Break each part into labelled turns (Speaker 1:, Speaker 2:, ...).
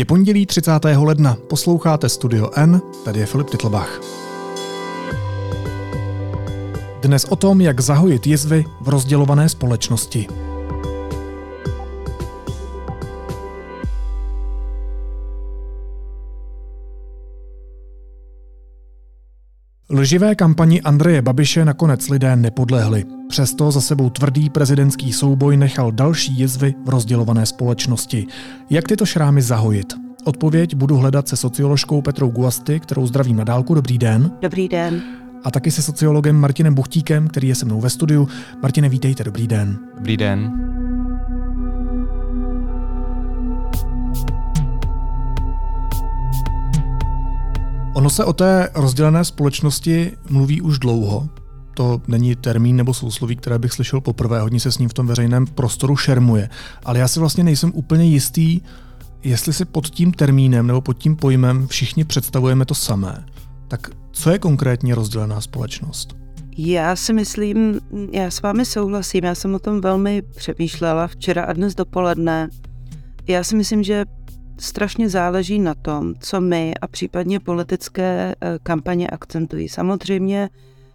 Speaker 1: Je pondělí 30. ledna, posloucháte Studio N, tady je Filip Titlbach. Dnes o tom, jak zahojit jizvy v rozdělované společnosti. Lživé kampani Andreje Babiše nakonec lidé nepodlehli. Přesto za sebou tvrdý prezidentský souboj nechal další jizvy v rozdělované společnosti. Jak tyto šrámy zahojit? Odpověď budu hledat se socioložkou Petrou Guasty, kterou zdravím na dálku. Dobrý den.
Speaker 2: Dobrý den.
Speaker 1: A taky se sociologem Martinem Buchtíkem, který je se mnou ve studiu. Martine, vítejte, dobrý den.
Speaker 3: Dobrý den.
Speaker 1: Ono se o té rozdělené společnosti mluví už dlouho. To není termín nebo sousloví, které bych slyšel poprvé, hodně se s ním v tom veřejném prostoru šermuje. Ale já si vlastně nejsem úplně jistý, jestli si pod tím termínem nebo pod tím pojmem všichni představujeme to samé. Tak co je konkrétně rozdělená společnost?
Speaker 2: Já si myslím, já s vámi souhlasím, já jsem o tom velmi přemýšlela včera a dnes dopoledne. Já si myslím, že strašně záleží na tom, co my a případně politické eh, kampaně akcentují. Samozřejmě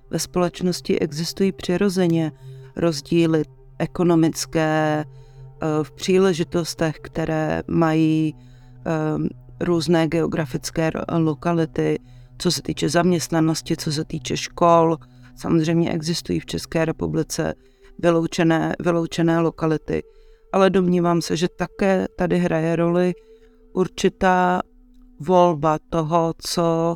Speaker 2: ve společnosti existují přirozeně rozdíly ekonomické, eh, v příležitostech, které mají eh, různé geografické lokality, co se týče zaměstnanosti, co se týče škol. Samozřejmě existují v České republice vyloučené, vyloučené lokality, ale domnívám se, že také tady hraje roli určitá volba toho, co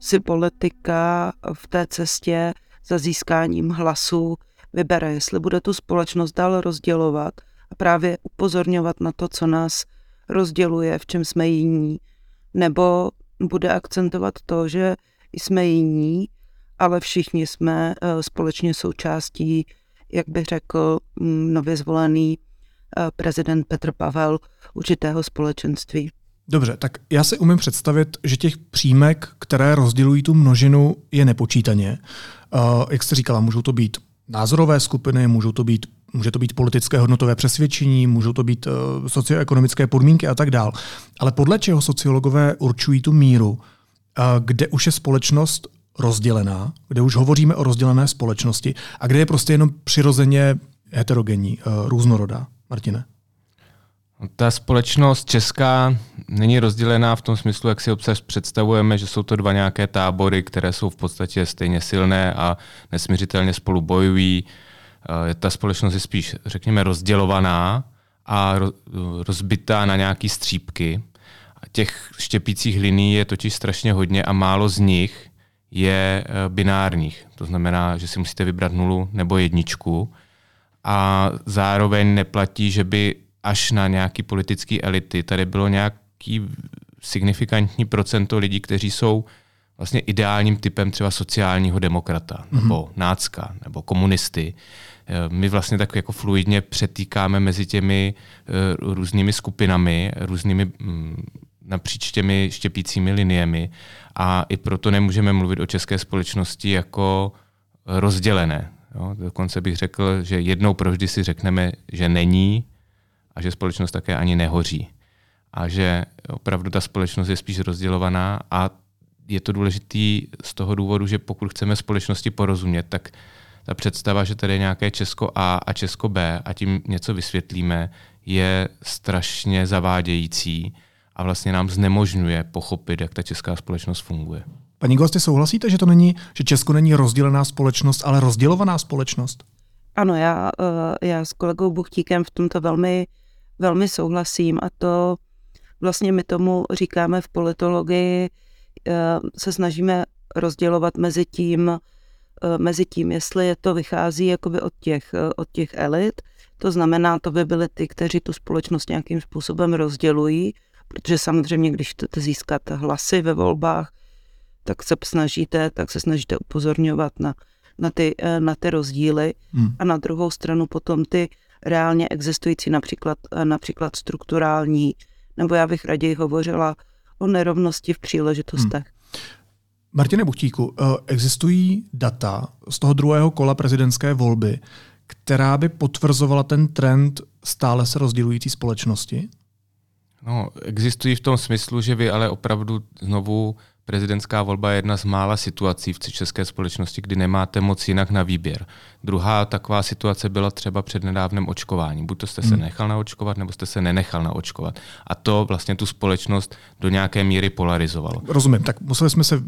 Speaker 2: si politika v té cestě za získáním hlasů vybere, jestli bude tu společnost dál rozdělovat a právě upozorňovat na to, co nás rozděluje, v čem jsme jiní, nebo bude akcentovat to, že jsme jiní, ale všichni jsme eh, společně součástí, jak bych řekl, mm, nově zvolený eh, prezident Petr Pavel určitého společenství.
Speaker 1: Dobře, tak já si umím představit, že těch příjmek, které rozdělují tu množinu, je nepočítaně. Uh, jak jste říkala, můžou to být názorové skupiny, můžou to být, může to být politické hodnotové přesvědčení, můžou to být uh, socioekonomické podmínky a tak dál. Ale podle čeho sociologové určují tu míru, uh, kde už je společnost rozdělená, kde už hovoříme o rozdělené společnosti a kde je prostě jenom přirozeně heterogenní, uh, různorodá? Martine?
Speaker 3: Ta společnost česká není rozdělená v tom smyslu, jak si obsah představujeme, že jsou to dva nějaké tábory, které jsou v podstatě stejně silné a nesměřitelně spolu bojují. Eh, ta společnost je spíš, řekněme, rozdělovaná a rozbitá na nějaké střípky. Těch štěpících liní je totiž strašně hodně a málo z nich je eh, binárních. To znamená, že si musíte vybrat nulu nebo jedničku a zároveň neplatí, že by až na nějaký politický elity. Tady bylo nějaký signifikantní procento lidí, kteří jsou vlastně ideálním typem třeba sociálního demokrata, mm-hmm. nebo nácka, nebo komunisty. Eh, my vlastně tak jako fluidně přetýkáme mezi těmi uh, různými skupinami, různými um, napříč těmi štěpícími liniemi a i proto nemůžeme mluvit o české společnosti jako rozdělené. Jo? Dokonce bych řekl, že jednou provždy si řekneme, že není a že společnost také ani nehoří. A že opravdu ta společnost je spíš rozdělovaná a je to důležitý z toho důvodu, že pokud chceme společnosti porozumět, tak ta představa, že tady je nějaké Česko A a Česko B a tím něco vysvětlíme, je strašně zavádějící a vlastně nám znemožňuje pochopit, jak ta česká společnost funguje.
Speaker 1: Paní Gosti, souhlasíte, že to není, že Česko není rozdělená společnost, ale rozdělovaná společnost?
Speaker 2: Ano, já, eh, já s kolegou Buchtíkem v tomto velmi velmi souhlasím a to vlastně my tomu říkáme v politologii, eh, se snažíme rozdělovat mezi tím, eh, mezi tím, jestli je to vychází jakoby od těch, eh, od těch elit, to znamená, to by byly ty, kteří tu společnost nějakým způsobem rozdělují, protože samozřejmě, když chcete získat hlasy ve volbách, tak se snažíte, tak se snažíte upozorňovat na, na, ty, na ty rozdíly. Hmm. A na druhou stranu potom ty reálně existující, například, eh, například strukturální, nebo já bych raději hovořila o nerovnosti v příležitostech. Hmm.
Speaker 1: Martine Buchtíku, eh, existují data z toho druhého kola prezidentské volby, která by potvrzovala ten trend stále se rozdělující společnosti?
Speaker 3: No, existují v tom smyslu, že vy ale opravdu znovu prezidentská volba je jedna z mála situací v české společnosti, kdy nemáte moc jinak na výběr. Druhá taková situace byla třeba před nedávném očkování. Buď to jste se hmm. nechal naočkovat, nebo jste se nenechal naočkovat. A to vlastně tu společnost do nějaké míry polarizovalo.
Speaker 1: Rozumím, tak museli jsme se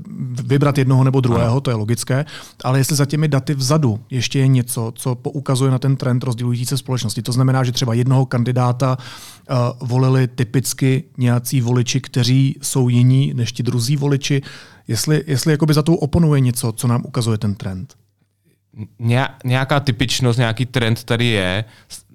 Speaker 1: vybrat jednoho nebo druhého, ano. to je logické, ale jestli za těmi daty vzadu ještě je něco, co poukazuje na ten trend rozdělující se společnosti, to znamená, že třeba jednoho kandidáta uh, volili typicky nějací voliči, kteří jsou jiní než ti druzí voliči, jestli, jestli jakoby za tou oponuje něco, co nám ukazuje ten trend
Speaker 3: nějaká typičnost, nějaký trend tady je.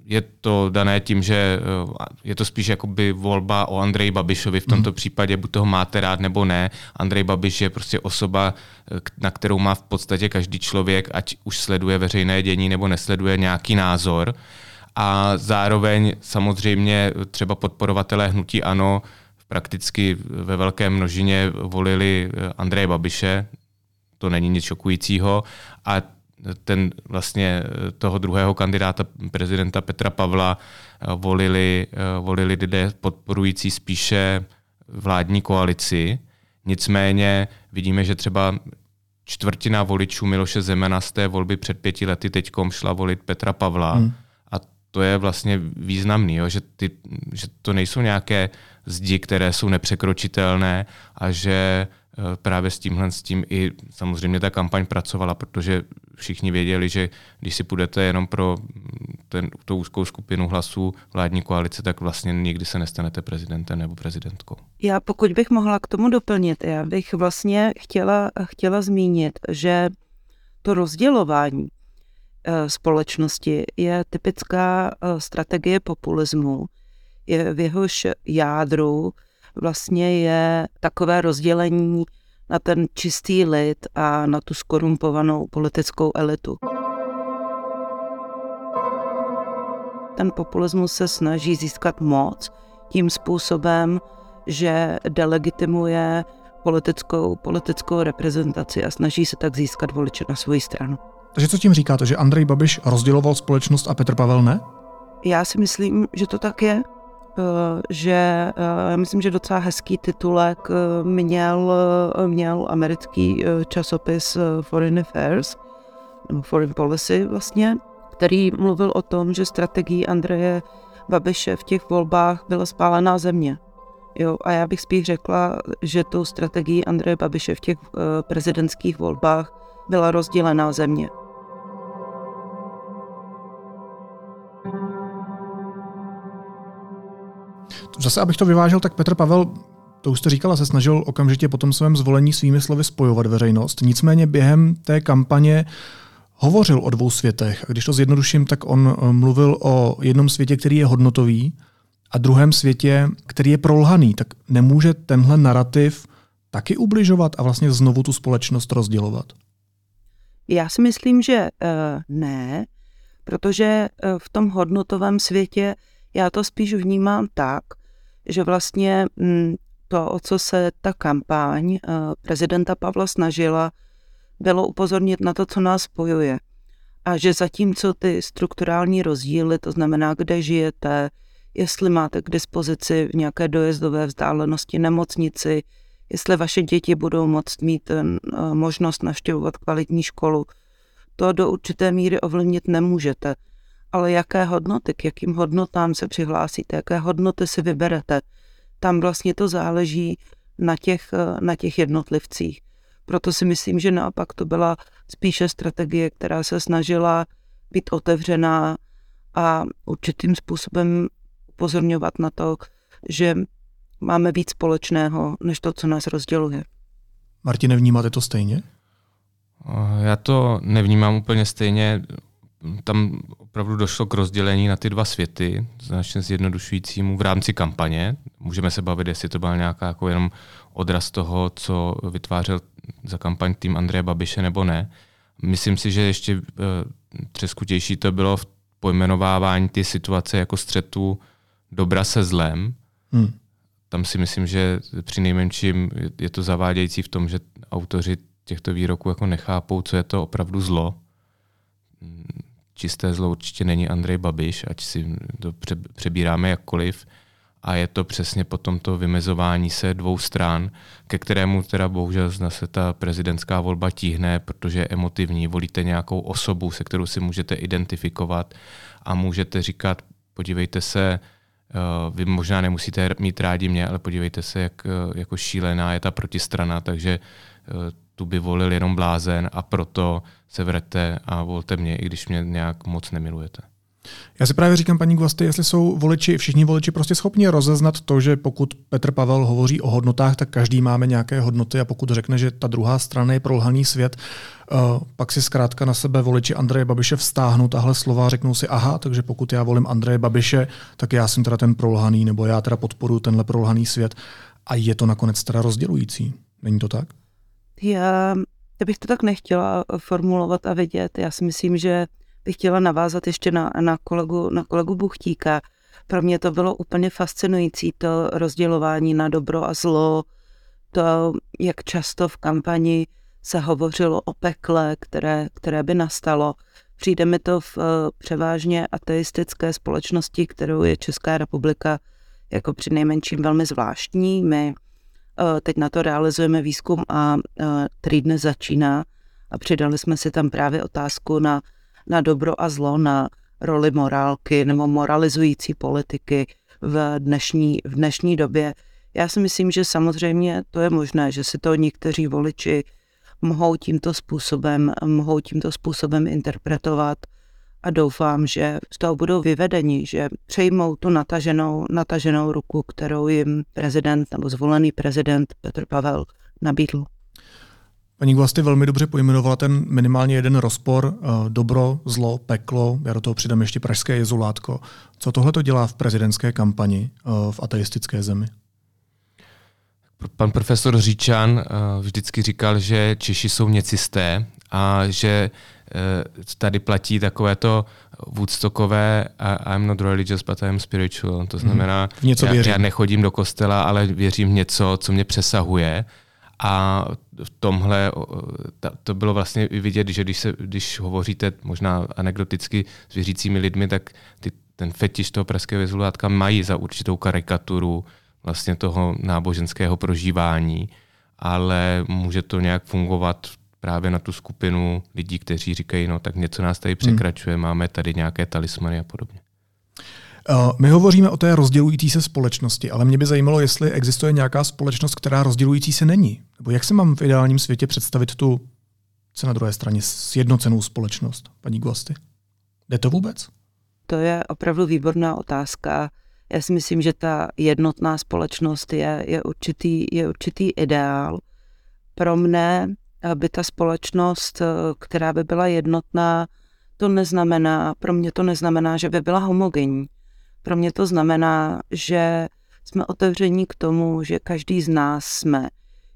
Speaker 3: Je to dané tím, že eh, je to spíš jakoby volba o Andreji Babišovi. V tomto hmm. případě buď toho máte rád nebo ne. Andrej Babiš je prostě osoba, eh, na kterou má v podstatě každý člověk, ať už sleduje veřejné dění nebo nesleduje nějaký názor. A zároveň samozřejmě třeba podporovatelé hnutí ANO prakticky ve velké množině volili eh, Andreje Babiše, to není nic šokujícího. A ten vlastně eh, toho druhého kandidáta prezidenta Petra Pavla eh, volili, eh, volili lidé podporující spíše vládní koalici. Nicméně vidíme, že třeba čtvrtina voličů Miloše Zemana z té volby před pěti lety teďkom šla volit Petra Pavla. Hmm. A to je vlastně významný, jo, že, ty, že to nejsou nějaké zdi, které jsou nepřekročitelné a že právě s tímhle s tím i samozřejmě ta kampaň pracovala, protože všichni věděli, že když si půjdete jenom pro ten, tu úzkou skupinu hlasů vládní koalice, tak vlastně nikdy se nestanete prezidentem nebo prezidentkou.
Speaker 2: Já pokud bych mohla k tomu doplnit, já bych vlastně chtěla, chtěla zmínit, že to rozdělování eh, společnosti je typická eh, strategie populismu. Je v jehož jádru vlastně je takové rozdělení na ten čistý lid a na tu skorumpovanou politickou elitu. Ten populismus se snaží získat moc tím způsobem, že delegitimuje politickou, politickou reprezentaci a snaží se tak získat voliče na svoji stranu.
Speaker 1: Takže co tím říkáte, že Andrej Babiš rozděloval společnost a Petr Pavel ne?
Speaker 2: Já si myslím, že to tak je. Eh, že eh, já myslím, že docela hezký titulek eh, měl, měl americký časopis Foreign Affairs, nebo Foreign Policy vlastně, který mluvil o tom, že strategií Andreje Babiše v těch volbách byla spálená země. Jo, a já bych spíš řekla, že tou strategií Andreje Babiše v těch prezidentských volbách byla rozdělená země.
Speaker 1: Zase, abych to vyvážel, tak Petr Pavel to už jste říkala, se snažil okamžitě po tom svém zvolení svými slovy spojovat veřejnost. Nicméně během té kampaně hovořil o dvou světech. A když to zjednoduším, tak on eh, mluvil o jednom světě, který je hodnotový, a druhém světě, který je prolhaný. Tak nemůže tenhle narrativ taky ubližovat a vlastně znovu tu společnost rozdělovat?
Speaker 2: Já si myslím, že uh, ne, protože uh, v tom hodnotovém světě já to spíš vnímám tak, že vlastně mm, to, o co se ta kampaň eh, prezidenta Pavla snažila, bylo upozornit na to, co nás spojuje. A že zatímco ty strukturální rozdíly, to znamená, kde žijete, jestli máte k dispozici v nějaké dojezdové vzdálenosti nemocnici, jestli vaše děti budou moct mít eh, možnost navštěvovat kvalitní školu, to do určité míry ovlivnit nemůžete ale jaké hodnoty, k jakým hodnotám se přihlásíte, jaké hodnoty si vyberete, tam vlastně to záleží na těch, na těch jednotlivcích. Proto si myslím, že naopak to byla spíše strategie, která se snažila být otevřená a určitým způsobem upozorňovat na to, že máme víc společného, než to, co nás rozděluje.
Speaker 1: Martine, vnímáte to stejně?
Speaker 3: Já to nevnímám úplně stejně tam opravdu došlo k rozdělení na ty dva světy, značně zjednodušujícímu v rámci kampaně. Můžeme se bavit, jestli to byl nějaká jako jenom odraz toho, co vytvářel za kampaň tým Andreje Babiše nebo ne. Myslím si, že ještě uh, třeskutější to bylo v pojmenovávání ty situace jako střetu dobra se zlem. Hmm. Tam si myslím, že při nejmenším je to zavádějící v tom, že autoři těchto výroků jako nechápou, co je to opravdu zlo čisté zlo určitě není Andrej Babiš, ať si to přebíráme jakkoliv. a je to přesně potom to vymezování se dvou stran, ke kterému teda bohužel zase ta prezidentská volba tíhne, protože je emotivní. Volíte nějakou osobu, se kterou si můžete identifikovat a můžete říkat, podívejte se, eh, vy možná nemusíte mít rádi mě, ale podívejte se, jak eh, jako šílená je ta protistrana, takže eh, tu by volil jenom blázen a proto se vraťte a volte mě, i když mě nějak moc nemilujete.
Speaker 1: Já si právě říkám, paní Guasty, jestli jsou voliči, všichni voliči prostě schopni rozeznat to, že pokud Petr Pavel hovoří o hodnotách, tak každý máme nějaké hodnoty a pokud řekne, že ta druhá strana je prolhaný svět, uh, pak si zkrátka na sebe voliči Andreje Babiše vztáhnou tahle slova a řeknou si, aha, takže pokud já volím Andreje Babiše, tak já jsem teda ten prolhaný, nebo já teda podporuji tenhle prolhaný svět. A je to nakonec teda rozdělující. Není to tak?
Speaker 2: Já, já bych to tak nechtěla formulovat a vidět. Já si myslím, že bych chtěla navázat ještě na, na, kolegu, na kolegu Buchtíka. Pro mě to bylo úplně fascinující, to rozdělování na dobro a zlo, to, jak často v kampani se hovořilo o pekle, které, které by nastalo. Přijde mi to v převážně ateistické společnosti, kterou je Česká republika jako při nejmenším velmi zvláštní. My teď na to realizujeme výzkum, a, uh, který dnes začíná a přidali jsme si tam právě otázku na na dobro a zlo, na roli morálky nebo moralizující politiky v dnešní, v dnešní době. Já si myslím, že samozřejmě to je možné, že si to někteří voliči mohou tímto způsobem, mohou tímto způsobem interpretovat a doufám, že z toho budou vyvedeni, že přejmou tu nataženou, nataženou ruku, kterou jim prezident nebo zvolený prezident Petr Pavel nabídl.
Speaker 1: Paní Guasty velmi dobře pojmenovala ten minimálně jeden rozpor, eh, dobro, zlo, peklo, já do toho přidám ještě pražské jezulátko. Co tohle to dělá v prezidentské kampani eh, v ateistické zemi?
Speaker 3: Pan profesor Říčan eh, vždycky říkal, že Češi jsou něcisté a že tady platí takové to Woodstockové I'm not religious, but I'm spiritual. To mhm. znamená,
Speaker 1: v něco
Speaker 3: já, já nechodím do kostela, ale věřím v něco, co mě přesahuje. A v tomhle to bylo vlastně vidět, že když, se, když hovoříte možná anekdoticky s věřícími lidmi, tak ty, ten fetiš toho pražského vizulátka mají za určitou karikaturu vlastně toho náboženského prožívání, ale může to nějak fungovat právě na tu skupinu lidí, kteří říkají, no tak něco nás tady hmm. překračuje, hmm. máme tady nějaké talismany a podobně.
Speaker 1: Eh, my hovoříme o té rozdělující se společnosti, ale mě by zajímalo, jestli existuje nějaká společnost, která rozdělující se není. Nebo jak se mám v ideálním světě představit tu, co na druhé straně, sjednocenou společnost, paní Guasty? Jde to vůbec?
Speaker 2: To je opravdu výborná otázka. Já si myslím, že ta jednotná společnost je, je, určitý, je určitý ideál. Pro mne by ta společnost, eh, která by byla jednotná, to neznamená, pro mě to neznamená, že by byla homogenní. Pro mě to znamená, že jsme otevření k tomu, že každý z nás jsme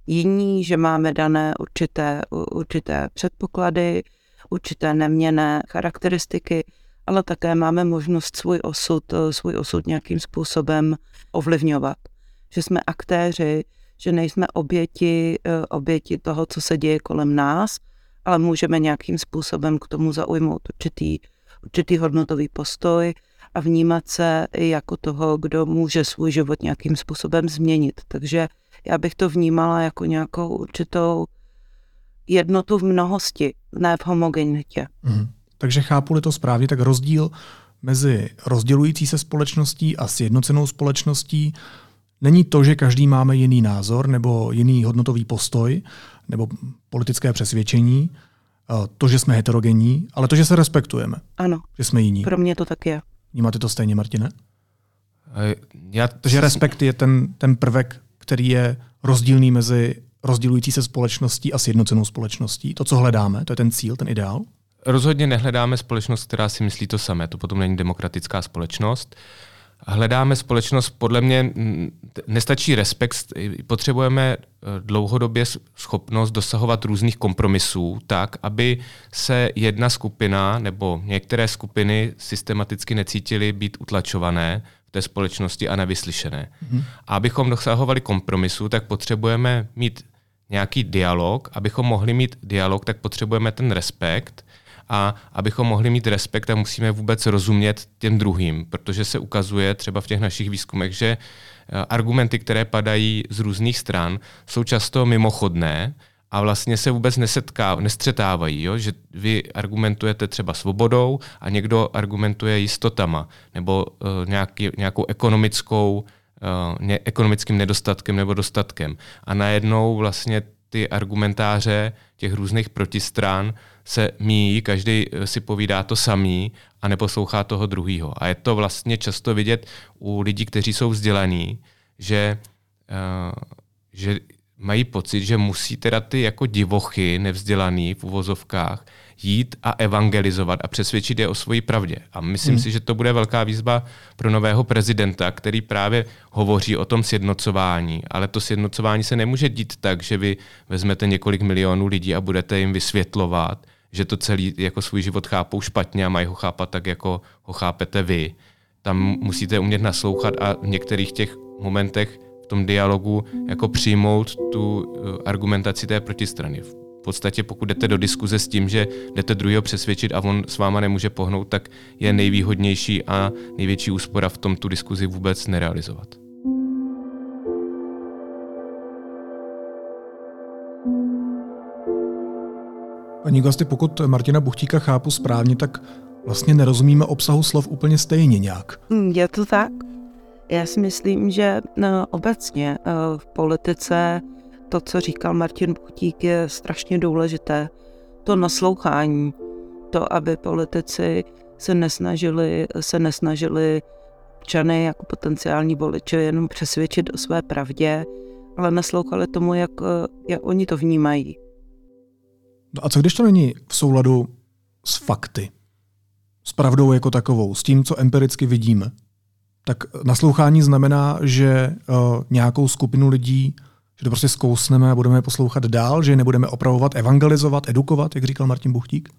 Speaker 2: jiní, že máme dané určité, určité předpoklady, určité neměné charakteristiky, ale také máme možnost svůj osud, svůj osud nějakým způsobem ovlivňovat. Že jsme aktéři, že nejsme oběti, oběti toho, co se děje kolem nás, ale můžeme nějakým způsobem k tomu zaujmout určitý, určitý hodnotový postoj, a vnímat se jako toho, kdo může svůj život nějakým způsobem změnit. Takže já bych to vnímala jako nějakou určitou jednotu v mnohosti, ne v homogenitě.
Speaker 1: Mm. Takže chápu-li to správně, tak rozdíl mezi rozdělující se společností a sjednocenou společností není to, že každý máme jiný názor nebo jiný hodnotový postoj nebo politické přesvědčení, to, že jsme heterogenní, ale to, že se respektujeme.
Speaker 2: Ano.
Speaker 1: Že jsme jiní.
Speaker 2: Pro mě to tak je.
Speaker 1: Vnímáte to stejně, Martine?
Speaker 3: Já...
Speaker 1: Takže respekt je ten, ten prvek, který je rozdílný mezi rozdělující se společností a sjednocenou společností. To, co hledáme, to je ten cíl, ten ideál?
Speaker 3: Rozhodně nehledáme společnost, která si myslí to samé. To potom není demokratická společnost. Hledáme společnost, podle mě nestačí respekt, potřebujeme e, dlouhodobě schopnost dosahovat různých kompromisů tak, aby se jedna skupina nebo některé skupiny systematicky necítily být utlačované v té společnosti a nevyslyšené. Mm-hmm. A abychom dosahovali kompromisu, tak potřebujeme mít nějaký dialog. Abychom mohli mít dialog, tak potřebujeme ten respekt a abychom mohli mít respekt a musíme vůbec rozumět těm druhým, protože se ukazuje třeba v těch našich výzkumech, že eh, argumenty, které padají z různých stran, jsou často mimochodné, a vlastně se vůbec nesetká, nestřetávají, jo? že vy argumentujete třeba svobodou a někdo argumentuje jistotama nebo uh, nějaký, nějakou ekonomickou, uh, ne, ekonomickým nedostatkem nebo dostatkem. A najednou vlastně ty argumentáře těch různých protistran se míjí, každý eh, si povídá to samý a neposlouchá toho druhého. A je to vlastně často vidět u lidí, kteří jsou vzdělaní, že, uh, že mají pocit, že musí teda ty jako divochy, nevzdělaný v uvozovkách, jít a evangelizovat a přesvědčit je o svoji pravdě. A myslím hmm. si, že to bude velká výzva pro nového prezidenta, který právě hovoří o tom sjednocování. Ale to sjednocování se nemůže dít tak, že vy vezmete několik milionů lidí a budete jim vysvětlovat, že to celý jako svůj život chápou špatně a mají ho chápat tak, jako ho chápete vy. Tam musíte umět naslouchat a v některých těch momentech tom dialogu jako přijmout tu eh, argumentaci té protistrany. V podstatě pokud jdete do diskuze s tím, že jdete druhého přesvědčit a on s váma nemůže pohnout, tak je nejvýhodnější a největší úspora v tom tu diskuzi vůbec nerealizovat.
Speaker 1: Paní Gasty, pokud Martina Buchtíka chápu správně, tak vlastně nerozumíme obsahu slov úplně stejně nějak.
Speaker 2: Je to tak? Já si myslím, že no, obecně eh, v politice to, co říkal Martin Buchtík, je strašně důležité. To naslouchání, to, aby politici se nesnažili, se nesnažili občany jako potenciální voliče jenom přesvědčit o své pravdě, ale naslouchali tomu, jak, eh, jak oni to vnímají.
Speaker 1: No a co když to není v souladu s fakty? S pravdou jako takovou, s tím, co empiricky vidíme? tak naslouchání znamená, že uh, nějakou skupinu lidí, že to prostě zkousneme a budeme poslouchat dál, že nebudeme opravovat, evangelizovat, edukovat, jak říkal Martin Buchtík?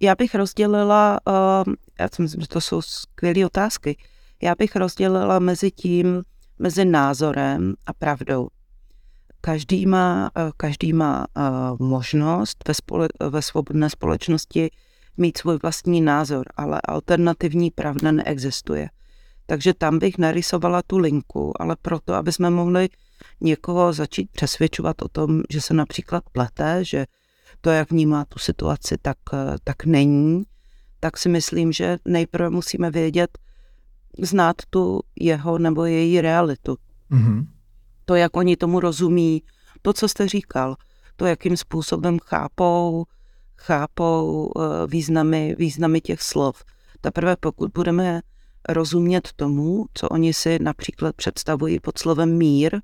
Speaker 2: Já bych rozdělila, uh, já si myslím, že to jsou skvělé otázky, já bych rozdělila mezi tím, mezi názorem a pravdou. Každý má, uh, každý má uh, možnost ve, spole, ve svobodné společnosti mít svůj vlastní názor, ale alternativní pravda neexistuje. Takže tam bych narysovala tu linku, ale proto, aby jsme mohli někoho začít přesvědčovat o tom, že se například plete, že to, jak vnímá tu situaci, tak, tak není, tak si myslím, že nejprve musíme vědět, znát tu jeho nebo její realitu. Mm-hmm. To, jak oni tomu rozumí, to, co jste říkal, to, jakým způsobem chápou, chápou eh, významy, významy těch slov. Teprve pokud budeme rozumět tomu, co oni si například představují pod slovem mír,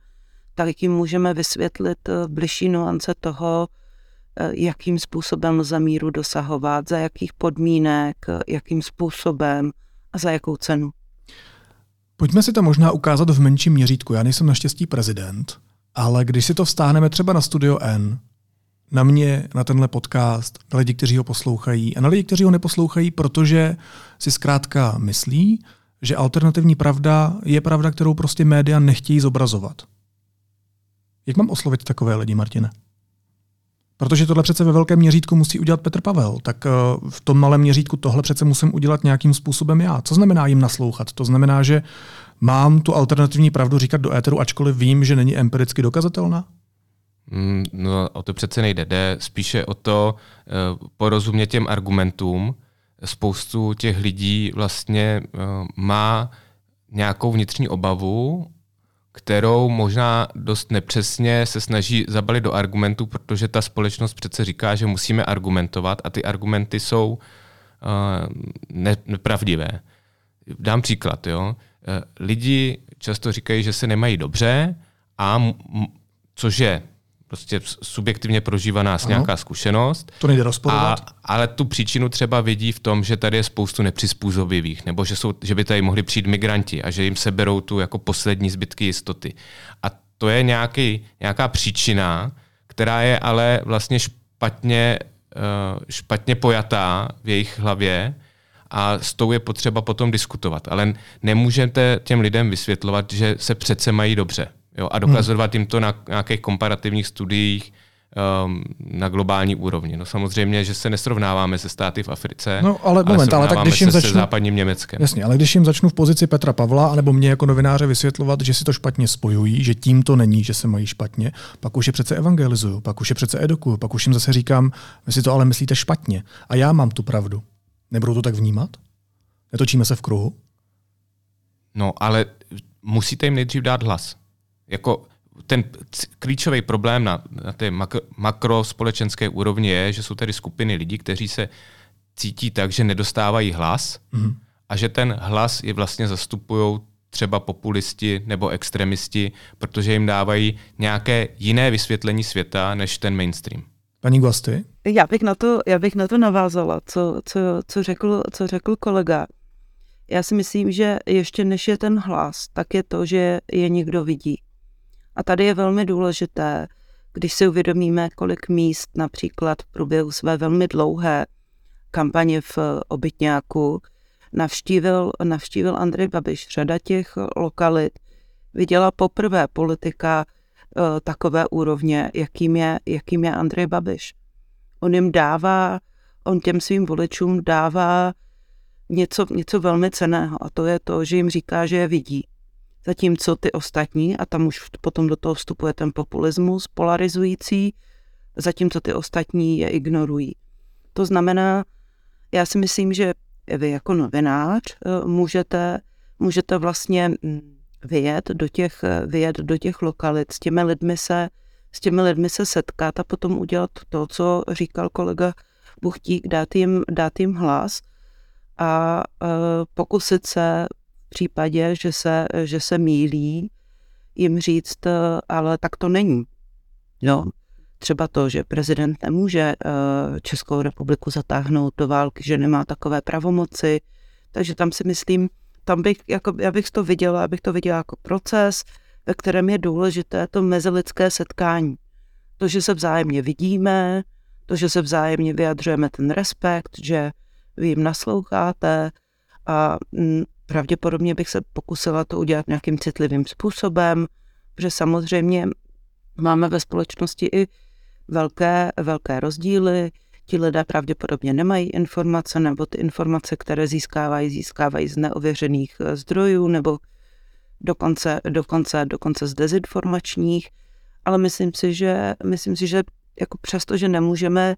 Speaker 2: tak jim můžeme vysvětlit eh, bližší nuance toho, eh, jakým způsobem za míru dosahovat, za jakých podmínek, jakým způsobem a za jakou cenu.
Speaker 1: Pojďme si to možná ukázat v menším měřítku. Já nejsem naštěstí prezident, ale když si to vstáhneme třeba na Studio N, na mě, na tenhle podcast, na lidi, kteří ho poslouchají a na lidi, kteří ho neposlouchají, protože si zkrátka myslí, že alternativní pravda je pravda, kterou prostě média nechtějí zobrazovat. Jak mám oslovit takové lidi, Martine? Protože tohle přece ve velkém měřítku musí udělat Petr Pavel, tak eh, v tom malém měřítku tohle přece musím udělat nějakým způsobem já. Co znamená jim naslouchat? To znamená, že mám tu alternativní pravdu říkat do éteru, ačkoliv vím, že není empiricky dokazatelná?
Speaker 3: Mm, no, o to přece nejde. Jde spíše o to uh, porozumět těm argumentům. Spoustu těch lidí vlastně uh, má nějakou vnitřní obavu, kterou možná dost nepřesně se snaží zabalit do argumentů, protože ta společnost přece říká, že musíme argumentovat a ty argumenty jsou uh, ne- nepravdivé. Dám příklad. Jo? Lidi často říkají, že se nemají dobře, a m- což je prostě subjektivně prožívaná s nějaká zkušenost.
Speaker 1: To nejde rozporovat.
Speaker 3: A, ale tu příčinu třeba vidí v tom, že tady je spoustu nepřizpůsobivých, nebo že, jsou, že by tady mohli přijít migranti a že jim seberou tu jako poslední zbytky jistoty. A to je nějaký, nějaká příčina, která je ale vlastně špatně, uh, špatně pojatá v jejich hlavě a s tou je potřeba potom diskutovat. Ale nemůžete těm lidem vysvětlovat, že se přece mají dobře. Jo, a dokazovat hmm. jim to na nějakých komparativních studiích um, na globální úrovni. No samozřejmě, že se nesrovnáváme se státy v Africe,
Speaker 1: no, ale, moment, ale tak když jim
Speaker 3: se
Speaker 1: začnu,
Speaker 3: se západním Německem.
Speaker 1: Jasně, ale když jim začnu v pozici Petra Pavla, anebo mě jako novináře vysvětlovat, že si to špatně spojují, že tím to není, že se mají špatně, pak už je přece evangelizuju, pak už je přece edukuju, pak už jim zase říkám, vy si to ale myslíte špatně a já mám tu pravdu. Nebudou to tak vnímat? Netočíme se v kruhu?
Speaker 3: No, ale musíte jim nejdřív dát hlas. Jako ten klíčový problém na, na té makro, makrospolečenské úrovni je, že jsou tady skupiny lidí, kteří se cítí tak, že nedostávají hlas mm-hmm. a že ten hlas je vlastně zastupují třeba populisti nebo extremisti, protože jim dávají nějaké jiné vysvětlení světa než ten mainstream.
Speaker 1: Paní Gosty?
Speaker 2: Já bych na to, já bych na to navázala, co, co, co, řekl, co řekl kolega. Já si myslím, že ještě než je ten hlas, tak je to, že je někdo vidí. A tady je velmi důležité, když si uvědomíme, kolik míst například v průběhu své velmi dlouhé kampaně v obytňáku navštívil, navštívil Andrej Babiš. Řada těch lokalit viděla poprvé politika uh, takové úrovně, jakým je, jakým je Andrej Babiš. On jim dává, on těm svým voličům dává něco, něco velmi ceného a to je to, že jim říká, že je vidí. Zatímco ty ostatní, a tam už potom do toho vstupuje ten populismus polarizující, zatímco ty ostatní je ignorují. To znamená, já si myslím, že vy jako novinář eh, můžete, můžete vlastně mm, vyjet do těch, eh, vyjet do těch lokalit, s těmi lidmi se, s těmi lidmi se setkat a potom udělat to, co říkal kolega Buchtík, dát jim, dát jim hlas a uh, pokusit se případě, že se, že se mílí, jim říct, eh, ale tak to není. Jo. Třeba to, že prezident nemůže eh, Českou republiku zatáhnout do války, že nemá takové pravomoci. Takže tam si myslím, tam bych, jako, já bych to viděla, abych to viděla jako proces, ve kterém je důležité to mezilidské setkání. To, že se vzájemně vidíme, to, že se vzájemně vyjadřujeme ten respekt, že vy jim nasloucháte a mm, Pravděpodobně bych se pokusila to udělat nějakým citlivým způsobem, protože samozřejmě máme ve společnosti i velké, velké rozdíly. Ti lidé pravděpodobně nemají informace, nebo ty informace, které získávají, získávají z neověřených eh, zdrojů, nebo dokonce, dokonce, dokonce z dezinformačních. Ale myslím si, že, myslím si, že jako přesto, že nemůžeme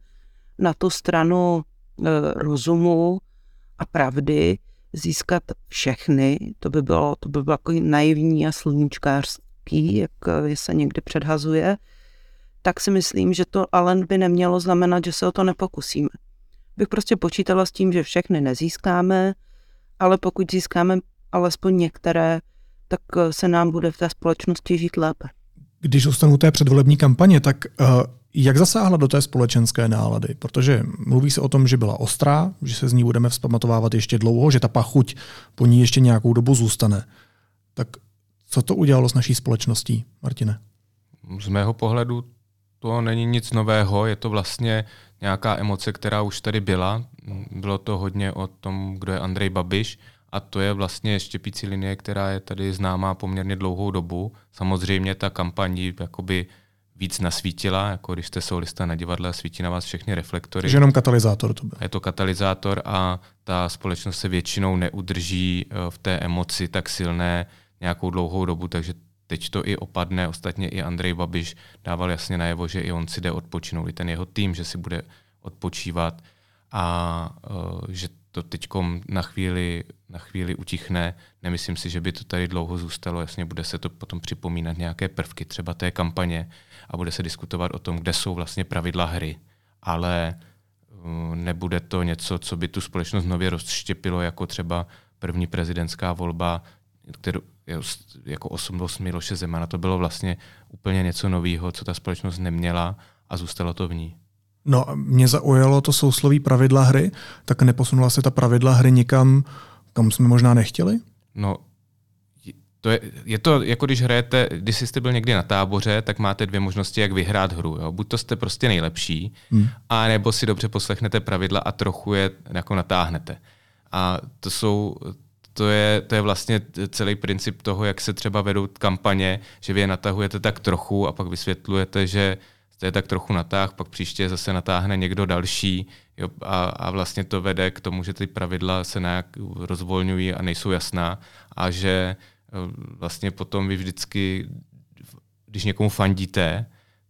Speaker 2: na tu stranu e, rozumu a pravdy, získat všechny, to by bylo, to by bylo jako naivní a sluníčkářský, jak se někdy předhazuje, tak si myslím, že to ale by nemělo znamenat, že se o to nepokusíme. Bych prostě počítala s tím, že všechny nezískáme, ale pokud získáme alespoň některé, tak se nám bude v té společnosti žít lépe.
Speaker 1: Když zůstanu té předvolební kampaně, tak uh, jak zasáhla do té společenské nálady? Protože mluví se o tom, že byla ostrá, že se z ní budeme vzpamatovávat ještě dlouho, že ta pachuť po ní ještě nějakou dobu zůstane. Tak co to udělalo s naší společností, Martine?
Speaker 3: Z mého pohledu to není nic nového, je to vlastně nějaká emoce, která už tady byla. Bylo to hodně o tom, kdo je Andrej Babiš a to je vlastně štěpící linie, která je tady známá poměrně dlouhou dobu. Samozřejmě ta kampaní jakoby víc nasvítila, jako když jste solista na divadle a svítí na vás všechny reflektory.
Speaker 1: Takže jenom katalyzátor to byl.
Speaker 3: Je to katalyzátor a ta společnost se většinou neudrží eh, v té emoci tak silné nějakou dlouhou dobu, takže teď to i opadne. Ostatně i Andrej Babiš dával jasně najevo, že i on si jde odpočinout, i ten jeho tým, že si bude odpočívat a uh, že to teď na chvíli, na chvíli utichne. Nemyslím si, že by to tady dlouho zůstalo. Jasně bude se to potom připomínat nějaké prvky třeba té kampaně a bude se diskutovat o tom, kde jsou vlastně pravidla hry. Ale uh, nebude to něco, co by tu společnost nově rozštěpilo, jako třeba první prezidentská volba, kterou, jako osobnost Miloše Zemana. To bylo vlastně úplně něco nového, co ta společnost neměla a zůstalo to v ní.
Speaker 1: No, mě zaujalo to sousloví pravidla hry, tak neposunula se ta pravidla hry nikam, kam jsme možná nechtěli?
Speaker 3: No, to je, je to jako když hrajete, když jste byl někdy na táboře, tak máte dvě možnosti, jak vyhrát hru. Jo? Buď to jste prostě nejlepší, hmm. a nebo si dobře poslechnete pravidla a trochu je jako natáhnete. A to jsou, to je, to je vlastně celý princip toho, jak se třeba vedou kampaně, že vy je natahujete tak trochu a pak vysvětlujete, že to je tak trochu natáh, pak příště zase natáhne někdo další jo, a, a vlastně to vede k tomu, že ty pravidla se nějak rozvolňují a nejsou jasná a že vlastně potom vy vždycky, když někomu fandíte,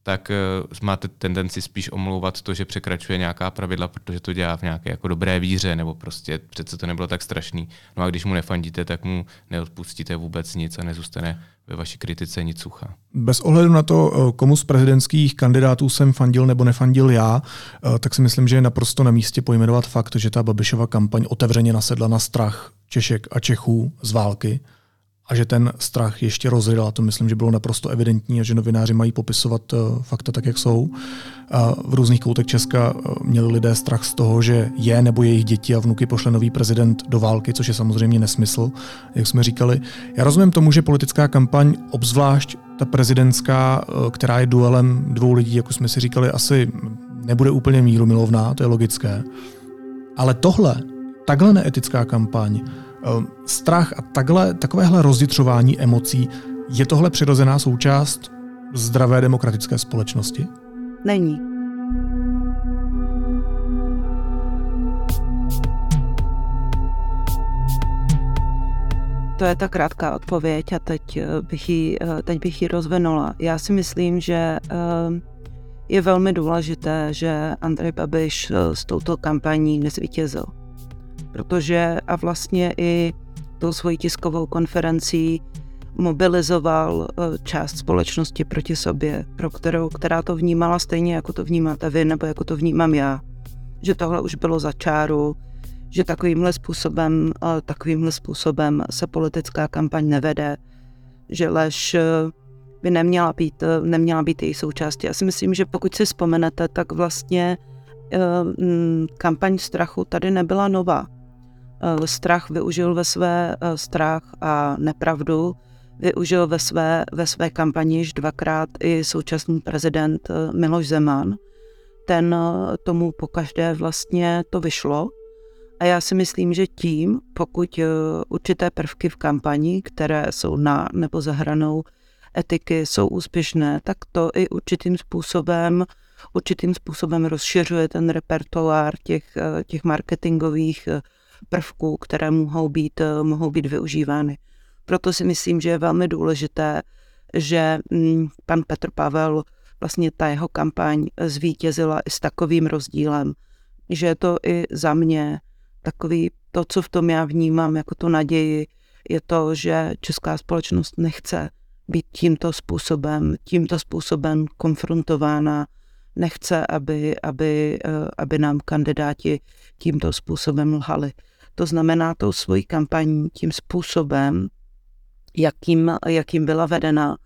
Speaker 3: tak uh, máte tendenci spíš omlouvat to, že překračuje nějaká pravidla, protože to dělá v nějaké jako dobré víře, nebo prostě přece to nebylo tak strašný. No a když mu nefandíte, tak mu neodpustíte vůbec nic a nezůstane ve vaší kritice nic sucha.
Speaker 1: Bez ohledu na to, eh, komu z prezidentských kandidátů jsem fandil nebo nefandil já, eh, tak si myslím, že je naprosto na místě pojmenovat fakt, že ta Babišova kampaň otevřeně nasedla na strach Češek a Čechů z války a že ten strach ještě rozryla. To myslím, že bylo naprosto evidentní a že novináři mají popisovat uh, fakta tak, jak jsou. A v různých koutech Česka uh, měli lidé strach z toho, že je nebo jejich děti a vnuky pošle nový prezident do války, což je samozřejmě nesmysl, jak jsme říkali. Já rozumím tomu, že politická kampaň, obzvlášť ta prezidentská, uh, která je duelem dvou lidí, jako jsme si říkali, asi nebude úplně míru milovná, to je logické. Ale tohle, takhle neetická kampaň, strach a takhle, takovéhle rozjitřování emocí, je tohle přirozená součást zdravé demokratické společnosti?
Speaker 2: Není. To je ta krátká odpověď a teď eh, bych ji, eh, teď bych ji rozvinula. Já si myslím, že ehm, je velmi důležité, že Andrej Babiš eh, s touto kampaní nezvítězil protože a vlastně i tou svojí tiskovou konferencí mobilizoval eh, část společnosti proti sobě, pro kterou, která to vnímala stejně, jako to vnímáte vy, nebo jako to vnímám já. Že tohle už bylo za čáru, že takovýmhle způsobem, eh, takovýmhle způsobem se politická kampaň nevede, že lež eh, by neměla být, neměla být její součástí. Já si myslím, že pokud si vzpomenete, tak vlastně kampaň strachu tady nebyla nová. Eh, strach využil ve své eh, strach a nepravdu, využil ve své, ve své kampani již dvakrát i současný prezident eh, Miloš Zeman. Ten tomu pokaždé vlastně to vyšlo. A já si myslím, že tím, pokud určité prvky v kampani, které jsou na nebo za hranou etiky, jsou úspěšné, tak to i určitým způsobem určitým způsobem rozšiřuje ten repertoár těch, těch marketingových prvků, které mohou být, eh, mohou být využívány. Proto si myslím, že je velmi důležité, že mm, pan Petr Pavel, vlastně ta jeho kampaň zvítězila i s takovým rozdílem, že je to i za mě takový, to, co v tom já vnímám jako tu naději, je to, že česká společnost nechce být tímto způsobem, tímto způsobem konfrontována, nechce, aby, aby, eh, aby nám kandidáti tímto způsobem lhali. To znamená tou svojí kampaní, tím způsobem, jakým, jakým byla vedena,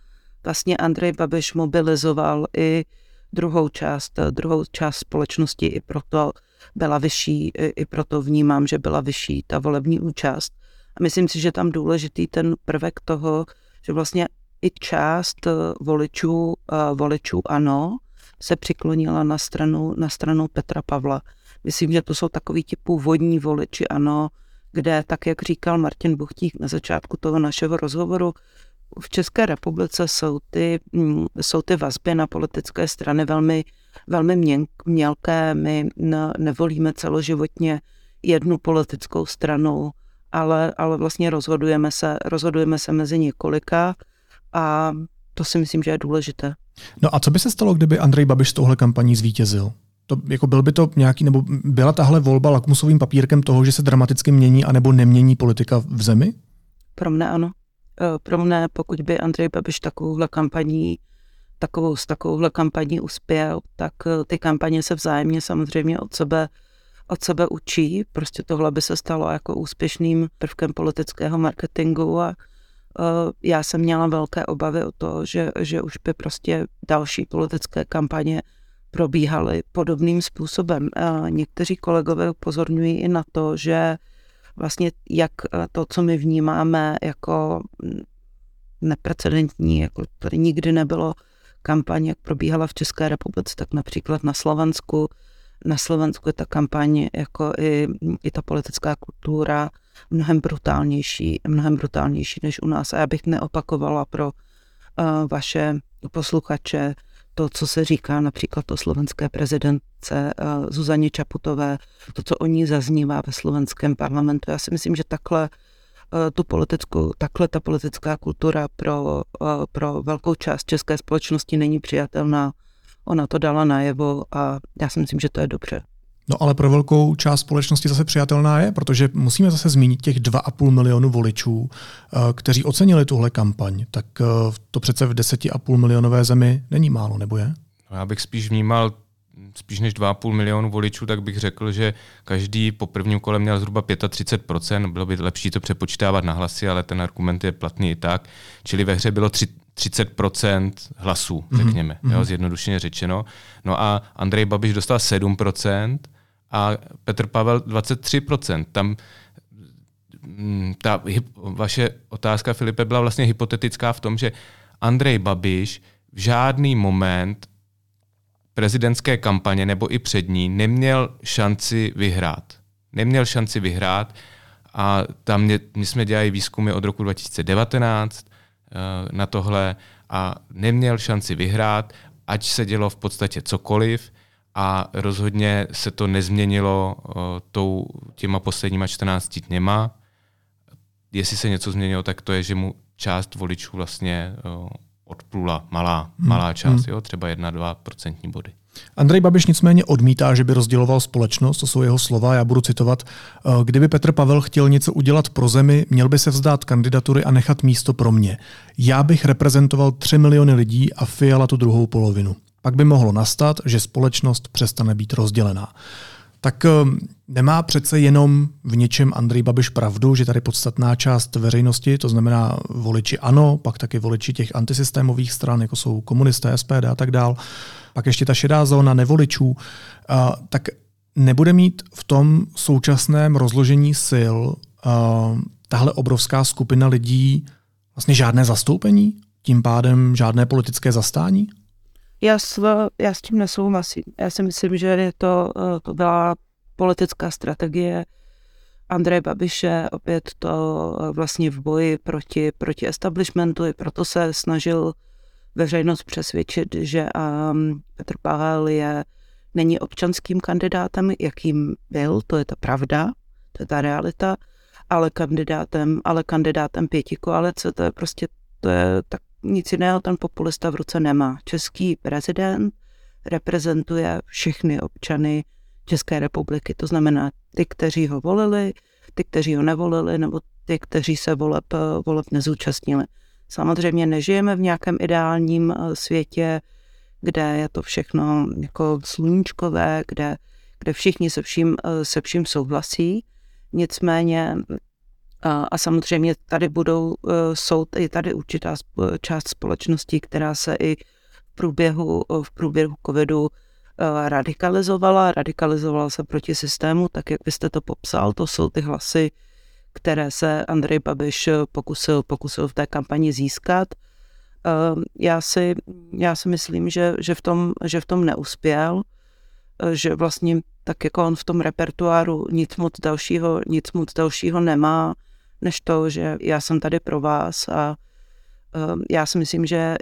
Speaker 2: vlastně Andrej Babiš mobilizoval i druhou část, druhou část společnosti, i proto byla vyšší, i proto vnímám, že byla vyšší ta volební účast. A myslím si, že tam důležitý ten prvek toho, že vlastně i část voličů, voličů ano, se přiklonila na stranu, na stranu Petra Pavla. Myslím, že to jsou takový ti původní voliči, ano, kde, tak jak říkal Martin Buchtík na začátku toho našeho rozhovoru, v České republice jsou ty, mm, jsou ty vazby na politické strany velmi, velmi mělké. My nevolíme celoživotně jednu politickou stranu, ale, ale vlastně rozhodujeme se, rozhodujeme se mezi několika a to si myslím, že je důležité.
Speaker 1: No a co by se stalo, kdyby Andrej Babiš z tohle kampaní zvítězil? To, jako byl by to nějaký, nebo byla tahle volba lakmusovým papírkem toho, že se dramaticky mění anebo nemění politika v zemi?
Speaker 2: Pro mne ano. E, pro mne, pokud by Andrej Babiš takovouhle kampaní, takovou, s takovouhle kampaní uspěl, tak e, ty kampaně se vzájemně samozřejmě od sebe, od sebe učí. Prostě tohle by se stalo jako úspěšným prvkem politického marketingu a já jsem měla velké obavy o to, že, že už by prostě další politické kampaně probíhaly podobným způsobem. Eh, někteří kolegové upozorňují i na to, že vlastně jak eh, to, co my vnímáme jako neprecedentní, jako tady nikdy nebylo kampaň, jak probíhala v České republice, tak například na Slovensku. Na Slovensku je ta kampaň jako i, i ta politická kultura mnohem brutálnější, mnohem brutálnější než u nás. A já bych neopakovala pro uh, vaše posluchače to, co se říká například o slovenské prezidentce Zuzaně Čaputové, to, co o ní zaznívá ve slovenském parlamentu. Já si myslím, že takhle tu politickou, takhle ta politická kultura pro, pro velkou část české společnosti není přijatelná. Ona to dala najevo a já si myslím, že to je dobře.
Speaker 1: No ale pro velkou část společnosti zase přijatelná je, protože musíme zase zmínit těch 2,5 milionu voličů, eh, kteří ocenili tuhle kampaň. Tak eh, to přece v 10,5 milionové zemi není málo, nebo je?
Speaker 3: No, já bych spíš vnímal spíš než 2,5 milionu voličů, tak bych řekl, že každý po prvním kole měl zhruba 35%, bylo by lepší to přepočítávat na hlasy, ale ten argument je platný i tak. Čili ve hře bylo 3, 30% hlasů, mhm. řekněme, mm-hmm. jo, zjednodušeně řečeno. No a Andrej Babiš dostal 7%, a Petr Pavel 23%. Tam mm, ta vaše otázka, Filipe, byla vlastně hypotetická v tom, že Andrej Babiš v žádný moment prezidentské kampaně nebo i před ní neměl šanci vyhrát. Neměl šanci vyhrát a tam mě, my jsme dělali výzkumy od roku 2019 uh, na tohle a neměl šanci vyhrát, ať se dělo v podstatě cokoliv a rozhodně se to nezměnilo tou, těma posledníma 14 dněma. Jestli se něco změnilo, tak to je, že mu část voličů vlastně odplula, malá, hmm. malá část, hmm. jo, třeba 1-2 procentní body.
Speaker 1: Andrej Babiš nicméně odmítá, že by rozděloval společnost, to jsou jeho slova, já budu citovat. Kdyby Petr Pavel chtěl něco udělat pro zemi, měl by se vzdát kandidatury a nechat místo pro mě. Já bych reprezentoval 3 miliony lidí a Fiala tu druhou polovinu. Pak by mohlo nastat, že společnost přestane být rozdělená. Tak eh, nemá přece jenom v něčem Andrej Babiš pravdu, že tady podstatná část veřejnosti, to znamená voliči ANO, pak taky voliči těch antisystémových stran, jako jsou komunisté, SPD a tak dál, pak ještě ta šedá zóna nevoličů, tak nebude mít v tom současném rozložení sil tahle obrovská skupina lidí vlastně žádné zastoupení, tím pádem žádné politické zastání?
Speaker 2: Já s, já s tím nesouhlasím. Já si myslím, že je to, eh, to byla politická strategie Andreje Babiše, opět to eh, vlastně v boji proti, proti establishmentu, i proto se snažil veřejnost přesvědčit, že um, Petr Pavel je, není občanským kandidátem, jakým byl, to je ta pravda, to je ta realita, ale kandidátem, ale kandidátem pěti koalice, to je prostě, to je tak nic jiného ten populista v ruce nemá. Český prezident reprezentuje všechny občany České republiky, to znamená ty, kteří ho volili, ty, kteří ho nevolili, nebo ty, kteří se voleb, voleb nezúčastnili. Samozřejmě nežijeme v nějakém ideálním eh, světě, kde je to všechno jako sluníčkové, kde, kde všichni se vším, eh, se vším souhlasí. Nicméně a, a samozřejmě tady budou, e, jsou i tady určitá část společnosti, která se i v průběhu, v průběhu covidu e, radikalizovala, radikalizovala se proti systému, tak jak byste to popsal, to jsou ty hlasy, které se Andrej Babiš pokusil, pokusil v té kampani získat. E, já si, já si myslím, že, že, v tom, že v tom neuspěl, že vlastně tak jako on v tom repertoáru nic moc dalšího, nic moc dalšího nemá, než to, že já jsem tady pro vás a um, já si myslím, že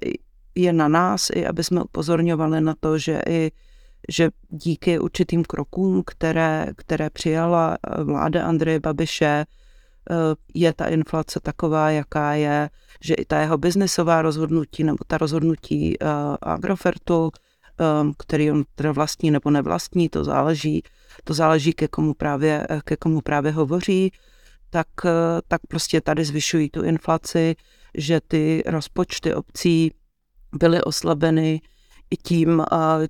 Speaker 2: je na nás, i aby jsme upozorňovali na to, že i že díky určitým krokům, které, které přijala uh, vláda Andreje Babiše, uh, je ta inflace taková, jaká je, že i ta jeho biznesová rozhodnutí nebo ta rozhodnutí uh, Agrofertu, um, který on teda vlastní nebo nevlastní, to záleží, to záleží, ke komu právě, ke komu právě hovoří, tak, eh, tak prostě tady zvyšují tu inflaci, že ty rozpočty obcí byly oslabeny i tím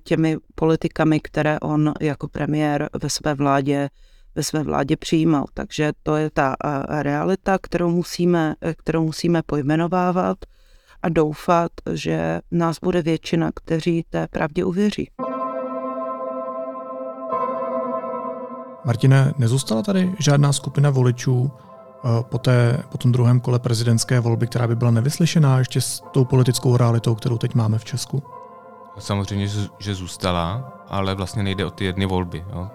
Speaker 2: těmi politikami, které on jako premiér ve své vládě ve své vládě přijímal. Takže to je ta eh, realita, kterou musíme, eh, kterou musíme pojmenovávat a doufat, že nás bude většina, kteří té pravdě uvěří.
Speaker 1: Martine, nezůstala tady žádná skupina voličů eh, po, té, po tom druhém kole prezidentské volby, která by byla nevyslyšená ještě s tou politickou realitou, kterou teď máme v Česku?
Speaker 3: Samozřejmě, že zůstala, ale vlastně nejde o ty jedny volby. Jo.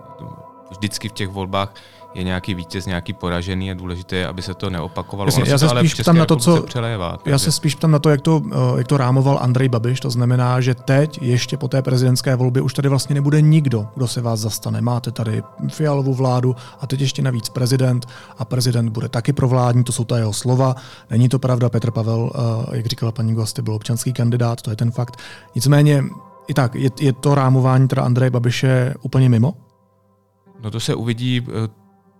Speaker 3: Vždycky v těch volbách je nějaký vítěz, nějaký poražený, je důležité, aby se to neopakovalo.
Speaker 1: Jasně, já se spíš ptám na to, co, přelévá, já se spíš ptám na to, jak to, eh, jak to rámoval Andrej Babiš, to znamená, že teď, ještě po té prezidentské volbě, už tady vlastně nebude nikdo, kdo se vás zastane. Máte tady fialovou vládu a teď ještě navíc prezident a prezident bude taky provládní, to jsou ta jeho slova. Není to pravda, Petr Pavel, eh, jak říkala paní Gosty, byl občanský kandidát, to je ten fakt. Nicméně, i tak, je, je to rámování teda Andreje Babiše úplně mimo?
Speaker 3: No to se uvidí eh,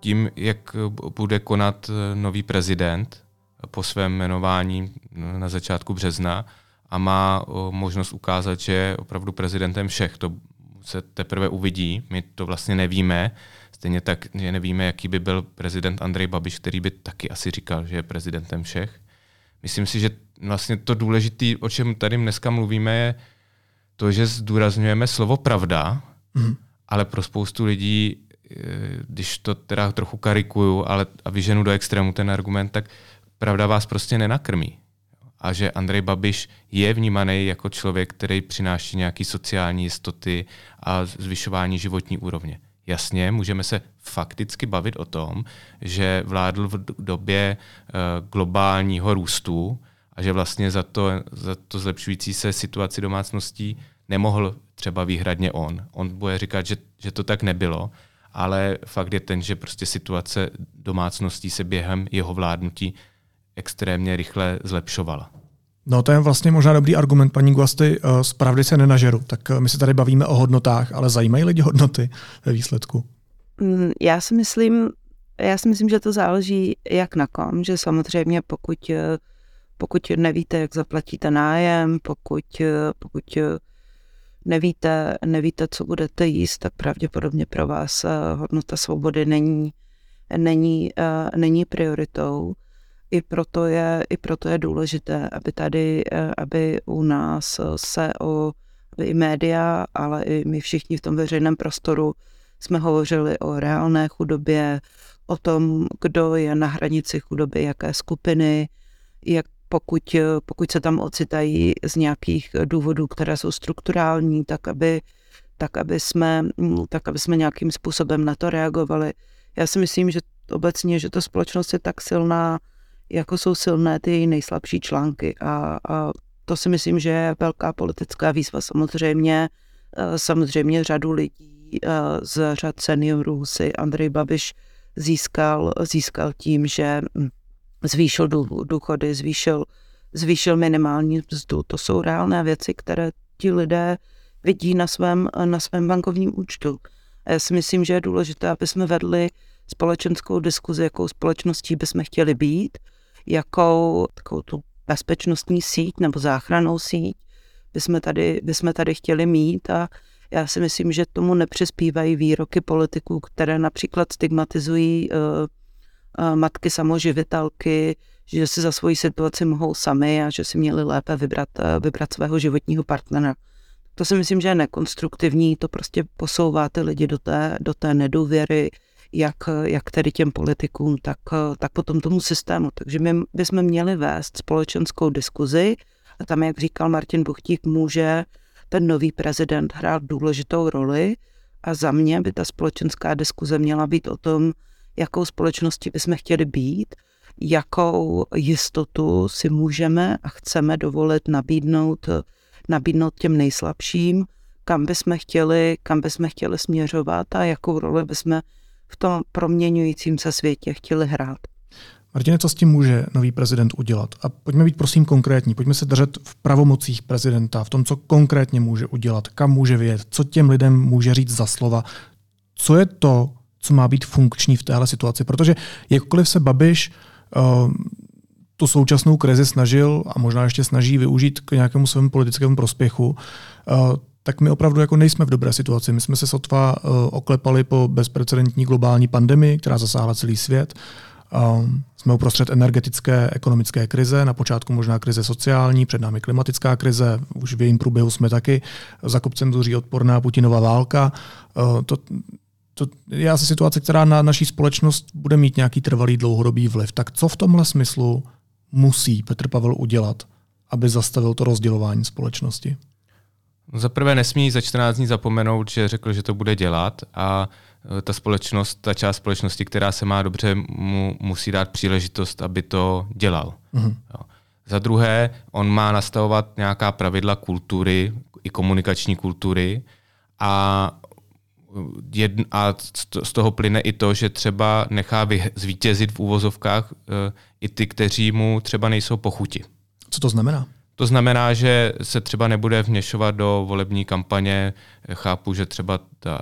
Speaker 3: tím, jak bude konat eh, nový prezident po svém jmenování na začátku března a má možnost ukázat, že je opravdu prezidentem všech. To se teprve uvidí, my to vlastně nevíme. Stejně tak, že nevíme, jaký by byl prezident Andrej Babiš, který by taky asi říkal, že je prezidentem všech. Myslím si, že vlastně to důležité, o čem tady dneska mluvíme, je to, že zdůrazňujeme slovo pravda, mm. ale pro spoustu lidí když to teda trochu karikuju ale, a vyženu do extrému ten argument, tak pravda vás prostě nenakrmí. A že Andrej Babiš je vnímaný jako člověk, který přináší nějaké sociální jistoty a zvyšování životní úrovně. Jasně, můžeme se fakticky bavit o tom, že vládl v době uh, globálního růstu a že vlastně za to, za to zlepšující se situaci domácností nemohl třeba výhradně on. On bude říkat, že, že to tak nebylo, ale fakt je ten, že prostě situace domácností se během jeho vládnutí extrémně rychle zlepšovala.
Speaker 1: No to je vlastně možná dobrý argument, paní Guasty, eh, z pravdy se nenažeru. Tak eh, my se tady bavíme o hodnotách, ale zajímají lidi hodnoty ve výsledku?
Speaker 2: Mm, já si myslím, já si myslím, že to záleží jak na kom, že samozřejmě pokud, eh, pokud nevíte, jak zaplatíte nájem, pokud, pokud nevíte, nevíte, co budete jíst, tak pravděpodobně pro vás eh, hodnota svobody není, není, eh, není prioritou. I proto, je, I proto je důležité, aby tady, eh, aby u nás se o, aby i média, ale i my všichni v tom veřejném prostoru jsme hovořili o reálné chudobě, o tom, kdo je na hranici chudoby, jaké skupiny, jak pokud, pokud se tam ocitají z nějakých důvodů, které jsou strukturální, tak aby, tak aby, jsme, tak aby jsme nějakým způsobem na to reagovali. Já si myslím, že obecně, že ta společnost je tak silná, jako jsou silné ty nejslabší články a, a to si myslím, že je velká politická výzva. Samozřejmě, eh, samozřejmě řadu lidí eh, z řad seniorů si Andrej Babiš získal, získal tím, že hm, zvýšil důchody, zvýšil, zvýšil minimální mzdu. To jsou reálné věci, které ti lidé vidí na svém, na svém bankovním účtu. A já si myslím, že je důležité, aby jsme vedli společenskou diskuzi, jakou společností bychom chtěli být, jakou takovou tu bezpečnostní síť nebo záchranou síť bychom tady, bychom tady chtěli mít a já si myslím, že tomu nepřispívají výroky politiků, které například stigmatizují uh, matky samoživitelky, že si za svoji situaci mohou sami a že si měli lépe vybrat, eh, vybrat svého životního partnera. To si myslím, že je nekonstruktivní, to prostě posouvá ty lidi do té, do té nedůvěry, jak, jak tedy těm politikům, tak, tak potom tomu systému. Takže my bychom měli vést společenskou diskuzi a tam, jak říkal Martin Buchtík, může ten nový prezident hrát důležitou roli a za mě by ta společenská diskuze měla být o tom, jakou společností bychom chtěli být, jakou jistotu si můžeme a chceme dovolit nabídnout, nabídnout těm nejslabším, kam bychom chtěli, kam bychom chtěli směřovat a jakou roli bychom v tom proměňujícím se světě chtěli hrát.
Speaker 1: Martine, co s tím může nový prezident udělat? A pojďme být prosím konkrétní, pojďme se držet v pravomocích prezidenta, v tom, co konkrétně může udělat, kam může vyjet, co těm lidem může říct za slova. Co je to, co má být funkční v téhle situaci. Protože jakkoliv se Babiš uh, tu současnou krizi snažil a možná ještě snaží využít k nějakému svému politickému prospěchu, uh, tak my opravdu jako nejsme v dobré situaci. My jsme se sotva uh, oklepali po bezprecedentní globální pandemii, která zasáhla celý svět. Um, jsme uprostřed energetické, ekonomické krize, na počátku možná krize sociální, před námi klimatická krize, už v jejím průběhu jsme taky za kopcem zuří odporná Putinova válka. Uh, to, to je asi situace, která na naší společnost bude mít nějaký trvalý dlouhodobý vliv. Tak co v tomhle smyslu musí Petr Pavel udělat, aby zastavil to rozdělování společnosti?
Speaker 3: Za prvé nesmí za 14 dní zapomenout, že řekl, že to bude dělat a e, ta společnost, ta část společnosti, která se má dobře, mu musí dát příležitost, aby to dělal. Mm-hmm. Jo. Za druhé, on má nastavovat nějaká pravidla kultury, i komunikační kultury a, jedn, a z toho plyne i to, že třeba nechá zvítězit v úvozovkách e, i ty, kteří mu třeba nejsou pochuti.
Speaker 1: Co to znamená?
Speaker 3: To znamená, že se třeba nebude vměšovat do volební kampaně. Chápu, že třeba, ta,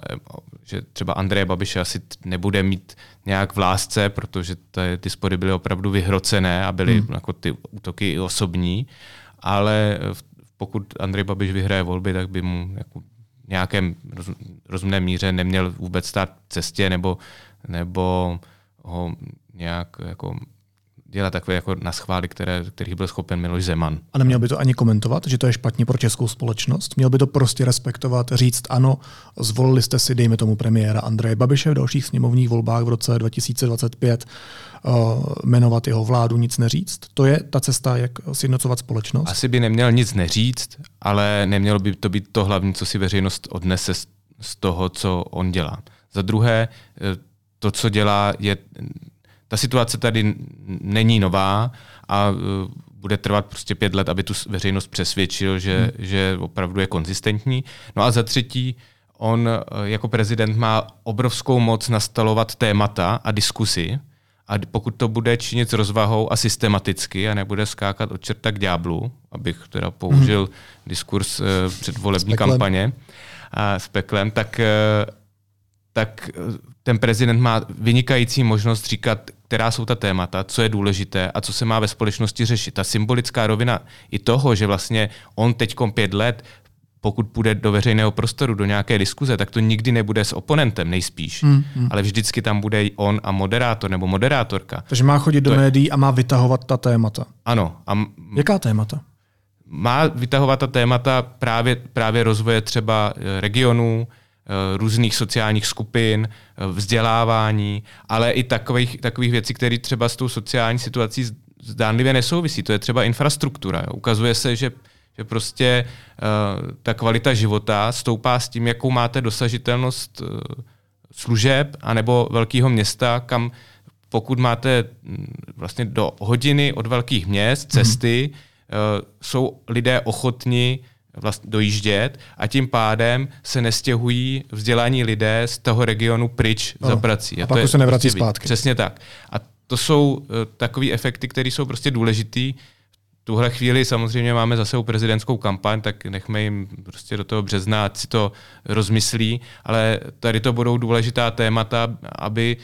Speaker 3: že třeba Andreje Babiše asi nebude mít nějak v lásce, protože ty spory byly opravdu vyhrocené a byly hmm. jako ty útoky i osobní, ale pokud Andrej Babiš vyhraje volby, tak by mu jako nějakém rozumné míře neměl vůbec stát v cestě nebo, nebo ho nějak jako dělat takové jako na schvály, které, kterých byl schopen Miloš Zeman.
Speaker 1: A neměl by to ani komentovat, že to je špatně pro českou společnost? Měl by to prostě respektovat, říct ano, zvolili jste si, dejme tomu premiéra Andreje Babiše v dalších sněmovních volbách v roce 2025, uh, jmenovat jeho vládu, nic neříct? To je ta cesta, jak sjednocovat společnost?
Speaker 3: Asi by neměl nic neříct, ale nemělo by to být to hlavní, co si veřejnost odnese z toho, co on dělá. Za druhé, eh, to, co dělá, je ta situace tady není nová a uh, bude trvat prostě pět let, aby tu veřejnost přesvědčil, že, hmm. že opravdu je konzistentní. No a za třetí, on uh, jako prezident má obrovskou moc nastalovat témata a diskusy, a pokud to bude činit s rozvahou a systematicky a nebude skákat od čerta k ďáblu, abych teda použil hmm. diskurs uh, předvolební kampaně a s peklem, tak, uh, tak ten prezident má vynikající možnost říkat, která jsou ta témata, co je důležité a co se má ve společnosti řešit. Ta symbolická rovina i toho, že vlastně on teď pět let pokud půjde do veřejného prostoru, do nějaké diskuze, tak to nikdy nebude s oponentem nejspíš, hmm, hmm. ale vždycky tam bude on a moderátor nebo moderátorka.
Speaker 1: Takže má chodit to do je... médií a má vytahovat ta témata.
Speaker 3: Ano. A m...
Speaker 1: Jaká témata?
Speaker 3: Má vytahovat ta témata právě, právě rozvoje třeba eh, regionů, různých sociálních skupin, eh, vzdělávání, ale i takových, takových věcí, které třeba s tou sociální situací zdánlivě nesouvisí. To je třeba infrastruktura. Ukazuje se, že, že prostě uh, ta kvalita života stoupá s tím, jakou máte dosažitelnost uh, služeb anebo velkého města, kam pokud máte mm, vlastně do hodiny od velkých měst cesty, mm-hmm. uh, jsou lidé ochotni vlastně dojíždět a tím pádem se nestěhují vzdělaní lidé z toho regionu pryč no. za prací.
Speaker 1: A, a pak už se nevrací prostě zpátky.
Speaker 3: Přesně tak. A to jsou uh, takové efekty, které jsou prostě důležitý. V tuhle chvíli samozřejmě máme zase prezidentskou kampaň, tak nechme jim prostě do toho března, ať si to rozmyslí, ale tady to budou důležitá témata, aby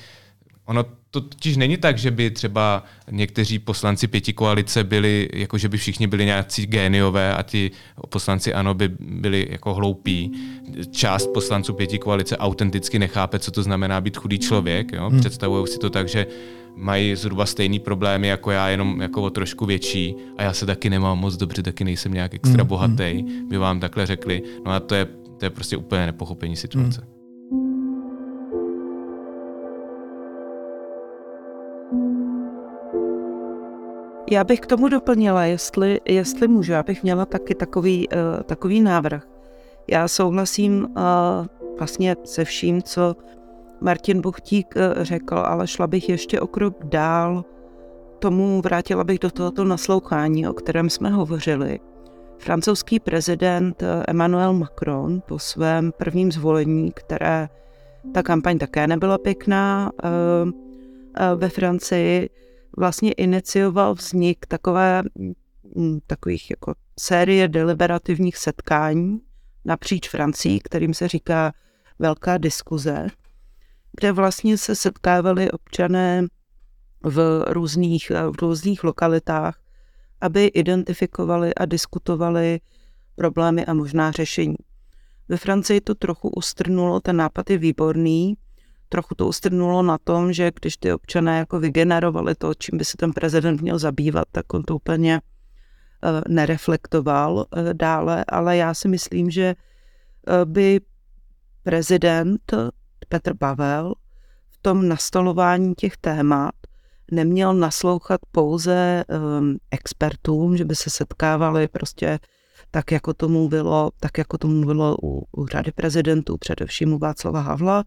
Speaker 3: ono to totiž není tak, že by třeba někteří poslanci pěti koalice byli, jako že by všichni byli nějací géniové a ti poslanci ano by byli jako hloupí. Část poslanců pěti koalice autenticky nechápe, co to znamená být chudý člověk. Jo? Hmm. Představují si to tak, že mají zhruba stejný problémy jako já, jenom jako o trošku větší a já se taky nemám moc dobře, taky nejsem nějak extra hmm. bohatý, by vám takhle řekli. No a to je, to je prostě úplně nepochopení situace. Hmm.
Speaker 2: Já bych k tomu doplnila, jestli, jestli můžu, já bych měla taky takový, uh, takový návrh. Já souhlasím uh, vlastně se vším, co Martin Buchtík uh, řekl, ale šla bych ještě o krok dál. Tomu vrátila bych do tohoto naslouchání, o kterém jsme hovořili. Francouzský prezident Emmanuel Macron po svém prvním zvolení, které ta kampaň také nebyla pěkná ve Francii, vlastně inicioval vznik takové, mm, takových jako série deliberativních setkání napříč Francií, kterým se říká Velká diskuze, kde vlastně se setkávali občané v různých, v různých lokalitách, aby identifikovali a diskutovali problémy a možná řešení. Ve Francii to trochu ustrnulo, ten nápad je výborný, trochu to ustrnulo na tom, že když ty občané jako vygenerovali to, čím by se ten prezident měl zabývat, tak on to úplně uh, nereflektoval uh, dále, ale já si myslím, že uh, by prezident Petr Pavel v tom nastolování těch témat neměl naslouchat pouze um, expertům, že by se setkávali prostě tak jako tomu bylo, tak jako tomu bylo u, u řady prezidentů, především u Václava Havla,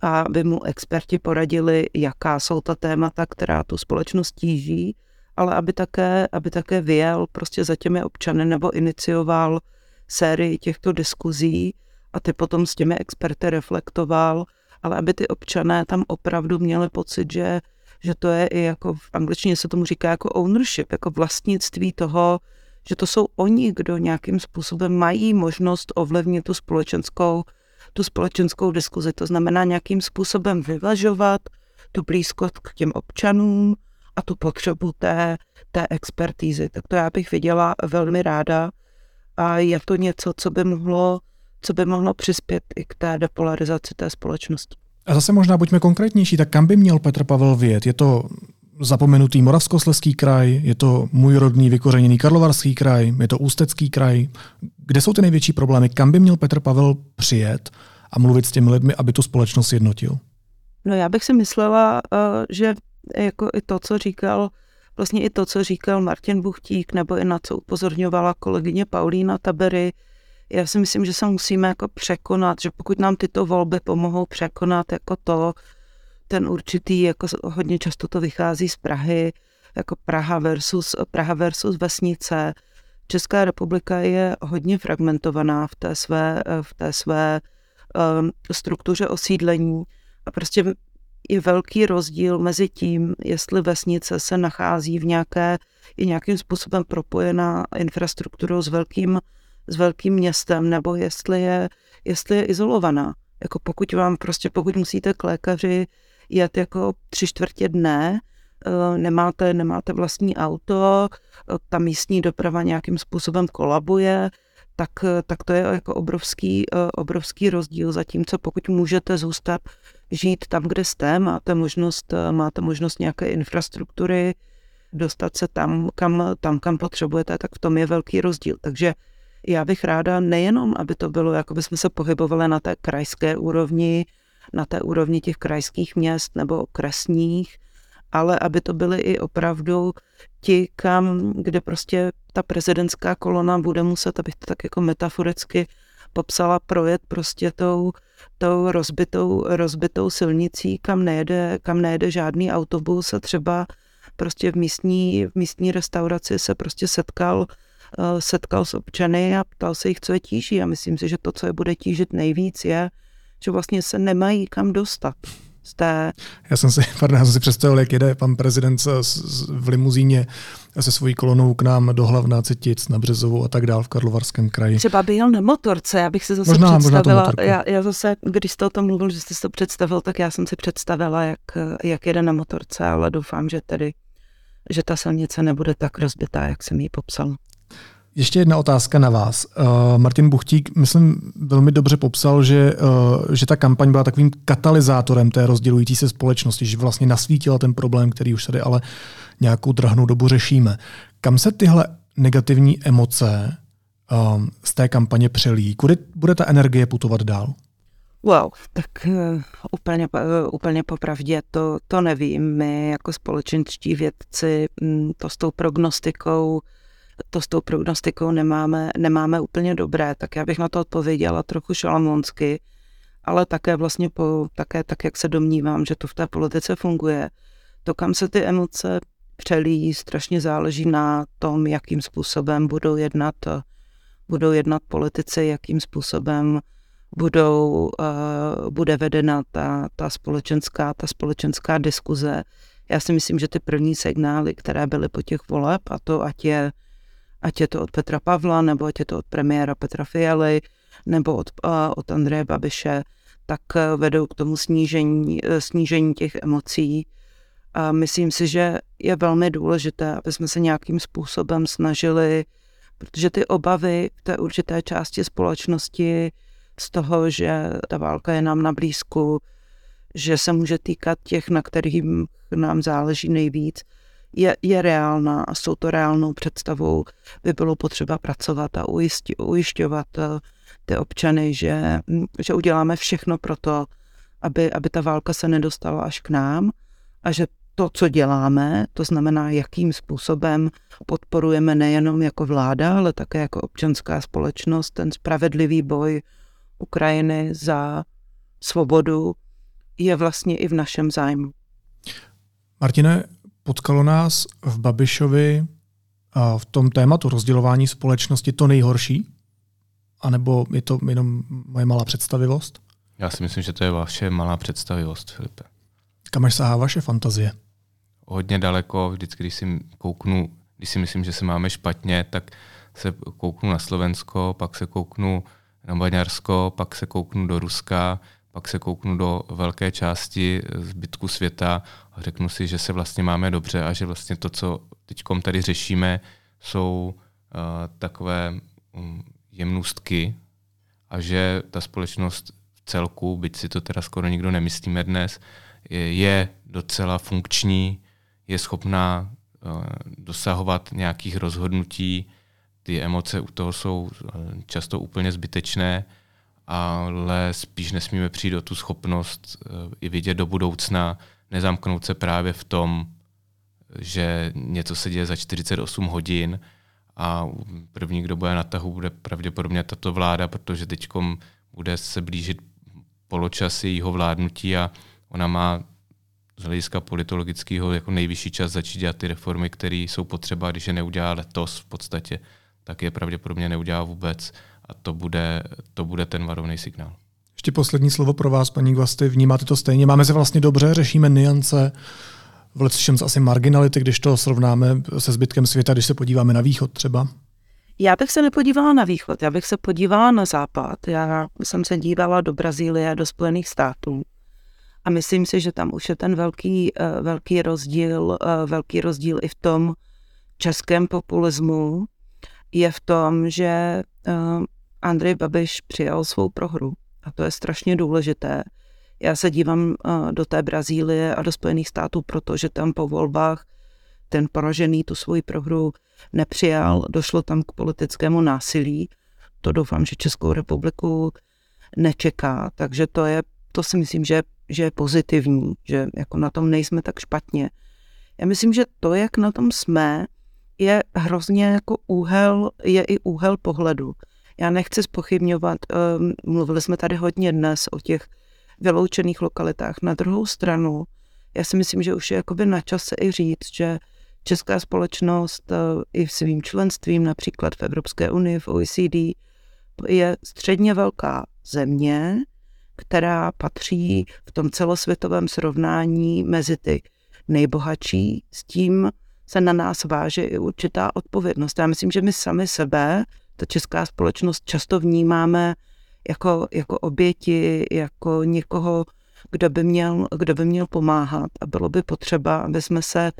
Speaker 2: aby mu experti poradili, jaká jsou ta témata, která tu společnost tíží, ale aby také, aby také vyjel prostě za těmi občany nebo inicioval sérii těchto diskuzí a ty potom s těmi experty reflektoval, ale aby ty občané tam opravdu měli pocit, že, že to je i jako v angličtině se tomu říká jako ownership, jako vlastnictví toho, že to jsou oni, kdo nějakým způsobem mají možnost ovlivnit tu společenskou, tu společenskou diskuzi. To znamená nějakým způsobem vyvažovat tu blízkost k těm občanům a tu potřebu té, té expertízy. Tak to já bych viděla velmi ráda a je to něco, co by mohlo, co by mohlo přispět i k té depolarizaci té společnosti.
Speaker 1: A zase možná buďme konkrétnější, tak kam by měl Petr Pavel vyjet? Je to zapomenutý Moravskosleský kraj, je to můj rodný vykořeněný Karlovarský kraj, je to Ústecký kraj. Kde jsou ty největší problémy? Kam by měl Petr Pavel přijet a mluvit s těmi lidmi, aby tu společnost jednotil?
Speaker 2: No já bych si myslela, eh, že jako i to, co říkal, vlastně i to, co říkal Martin Buchtík, nebo i na co upozorňovala kolegyně Paulína Tabery, já si myslím, že se musíme jako překonat, že pokud nám tyto volby pomohou překonat jako to, ten určitý, jako hodně často to vychází z Prahy, jako Praha versus, Praha versus vesnice. Česká republika je hodně fragmentovaná v té své, v té své um, struktuře osídlení a prostě je velký rozdíl mezi tím, jestli vesnice se nachází v nějaké, je nějakým způsobem propojená infrastrukturou s velkým, s velkým městem, nebo jestli je, jestli je izolovaná. Jako pokud vám prostě, pokud musíte k lékaři jet jako tři čtvrtě dne, eh, nemáte, nemáte vlastní auto, eh, ta místní doprava nějakým způsobem kolabuje, tak, tak to je jako obrovský, eh, obrovský rozdíl. Zatímco pokud můžete zůstat žít tam, kde jste, máte možnost, máte možnost nějaké infrastruktury, dostat se tam kam, tam, kam potřebujete, tak v tom je velký rozdíl. Takže já bych ráda nejenom, aby to bylo, jako by jsme se pohybovali na té krajské úrovni, na té úrovni těch krajských měst nebo okresních, ale aby to byly i opravdu ti, kam, kde prostě ta prezidentská kolona bude muset, abych to tak jako metaforicky popsala, projet prostě tou, tou rozbitou, rozbitou silnicí, kam nejede, kam nejede žádný autobus a třeba prostě v místní, v místní restauraci se prostě setkal eh, setkal s občany a ptal se jich, co je tíží. A myslím si, že to, co je bude tížit nejvíc, je, že vlastně se nemají kam dostat. Z té...
Speaker 1: Já jsem si, pardon, já jsem si představil, jak jede pan prezident v limuzíně se svojí kolonou k nám do hlavná Citic na Březovou a tak dál v Karlovarském kraji.
Speaker 2: Třeba by jel na motorce, já bych si zase možná, představila, možná já, já zase, když jste o tom mluvil, že jste si to představil, tak já jsem si představila, jak, jak jede na motorce, ale doufám, že tedy že ta silnice nebude tak rozbitá, jak jsem ji popsal.
Speaker 1: Ještě jedna otázka na vás. Uh, Martin Buchtík, myslím, velmi dobře popsal, že, uh, že ta kampaň byla takovým katalyzátorem té rozdělující se společnosti, že vlastně nasvítila ten problém, který už tady ale nějakou drahnou dobu řešíme. Kam se tyhle negativní emoce um, z té kampaně přelí? Kudy bude ta energie putovat dál?
Speaker 2: Wow, tak uh, úplně, uh, úplně popravdě to, to nevím. My jako společenští vědci um, to s tou prognostikou to s tou prognostikou nemáme, nemáme úplně dobré, tak já bych na to odpověděla trochu šalamonsky, ale také vlastně po, také tak, jak se domnívám, že to v té politice funguje. To, kam se ty emoce přelí, strašně záleží na tom, jakým způsobem budou jednat, budou jednat politici, jakým způsobem budou, uh, bude vedena ta, ta, společenská, ta společenská diskuze. Já si myslím, že ty první signály, které byly po těch voleb, a to ať je ať je to od Petra Pavla, nebo ať je to od premiéra Petra Fialy, nebo od, od Andreje Babiše, tak eh, vedou k tomu snížení, eh, snížení těch emocí. A myslím si, že je velmi důležité, aby jsme se nějakým způsobem snažili, protože ty obavy v té určité části společnosti z toho, že ta válka je nám na blízku, že se může týkat těch, na kterých nám záleží nejvíc, je, je reálná a s touto reálnou představou by bylo potřeba pracovat a ujisti, ujišťovat eh, ty občany, že, hm, že uděláme všechno pro to, aby, aby ta válka se nedostala až k nám a že to, co děláme, to znamená, jakým způsobem podporujeme nejenom jako vláda, ale také jako občanská společnost ten spravedlivý boj Ukrajiny za svobodu, je vlastně i v našem zájmu.
Speaker 1: Martine, potkalo nás v Babišovi v tom tématu rozdělování společnosti to nejhorší? A nebo je to jenom moje malá představivost?
Speaker 3: Já si myslím, že to je vaše malá představivost, Filipe.
Speaker 1: Kam až sahá vaše fantazie?
Speaker 3: Hodně daleko, vždycky, když si kouknu, když si myslím, že se máme špatně, tak se kouknu na Slovensko, pak se kouknu na Maďarsko, pak se kouknu do Ruska, pak se kouknu do velké části zbytku světa řeknu si, že se vlastně máme dobře a že vlastně to, co teď tady řešíme, jsou uh, takové um, jemnůstky a že ta společnost v celku, byť si to teda skoro nikdo nemyslíme dnes, je, je docela funkční, je schopná uh, dosahovat nějakých rozhodnutí, ty emoce u toho jsou uh, často úplně zbytečné, ale spíš nesmíme přijít o tu schopnost uh, i vidět do budoucna, nezamknout se právě v tom, že něco se děje za 48 hodin a první, kdo bude na tahu, bude pravděpodobně tato vláda, protože teď bude se blížit poločas jejího vládnutí a ona má z hlediska politologického jako nejvyšší čas začít dělat ty reformy, které jsou potřeba, když je neudělá letos v podstatě, tak je pravděpodobně neudělá vůbec a to bude, to bude ten varovný signál.
Speaker 1: Ještě poslední slovo pro vás, paní Guasty. Vnímáte to stejně? Máme se vlastně dobře, řešíme niance, v lecčems asi marginality, když to srovnáme se zbytkem světa, když se podíváme na východ třeba?
Speaker 2: Já bych se nepodívala na východ, já bych se podívala na západ. Já jsem se dívala do Brazílie, do Spojených států. A myslím si, že tam už je ten velký, eh, velký rozdíl, eh, velký rozdíl i v tom českém populismu, je v tom, že eh, Andrej Babiš přijal svou prohru. A to je strašně důležité. Já se dívám eh, do té Brazílie a do Spojených států, protože tam po volbách ten poražený tu svoji prohru nepřijal, došlo tam k politickému násilí. To doufám, že Českou republiku nečeká, takže to je, to si myslím, že, že je pozitivní, že jako na tom nejsme tak špatně. Já myslím, že to, jak na tom jsme, je hrozně jako úhel, je i úhel pohledu. Já nechci spochybňovat, um, mluvili jsme tady hodně dnes o těch vyloučených lokalitách. Na druhou stranu, já si myslím, že už je jakoby na čase i říct, že česká společnost uh, i svým členstvím, například v Evropské unii, v OECD, je středně velká země, která patří v tom celosvětovém srovnání mezi ty nejbohatší. S tím se na nás váže i určitá odpovědnost. Já myslím, že my sami sebe ta česká společnost často vnímáme jako, jako oběti, jako někoho, kdo by, měl, kdo by měl pomáhat. A bylo by potřeba, aby jsme se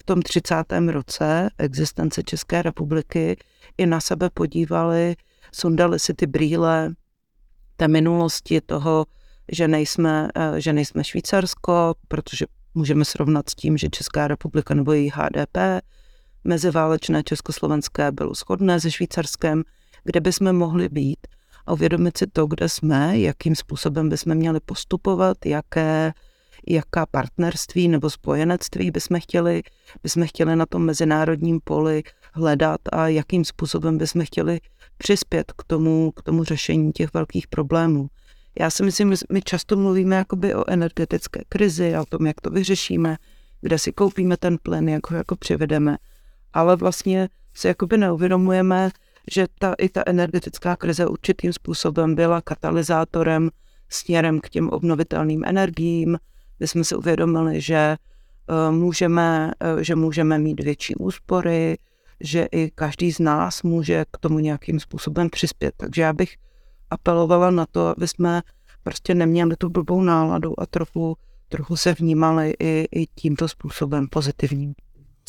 Speaker 2: v tom 30. roce existence České republiky i na sebe podívali, sundali si ty brýle té minulosti toho, že nejsme, eh, že nejsme Švýcarsko, protože můžeme srovnat s tím, že Česká republika nebo její HDP meziválečné československé bylo shodné se Švýcarskem, kde bychom mohli být a uvědomit si to, kde jsme, jakým způsobem bychom měli postupovat, jaké, jaká partnerství nebo spojenectví bychom chtěli, bychom chtěli na tom mezinárodním poli hledat a jakým způsobem bychom chtěli přispět k tomu, k tomu řešení těch velkých problémů. Já si myslím, my často mluvíme jakoby o energetické krizi a o tom, jak to vyřešíme, kde si koupíme ten plyn, jak ho jako přivedeme ale vlastně si jakoby neuvědomujeme, že ta, i ta energetická krize určitým způsobem byla katalyzátorem směrem k těm obnovitelným energiím. My jsme si uvědomili, že uh, můžeme, uh, že můžeme mít větší úspory, že i každý z nás může k tomu nějakým způsobem přispět. Takže já bych apelovala na to, aby jsme prostě neměli tu blbou náladu a trochu, trochu se vnímali i, i tímto způsobem pozitivním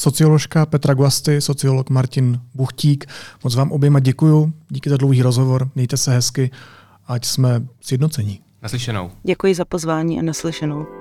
Speaker 1: socioložka Petra Guasty, sociolog Martin Buchtík. Moc vám oběma děkuju, díky za dlouhý rozhovor, mějte se hezky, ať jsme sjednocení.
Speaker 3: Naslyšenou.
Speaker 2: Děkuji za pozvání a naslyšenou.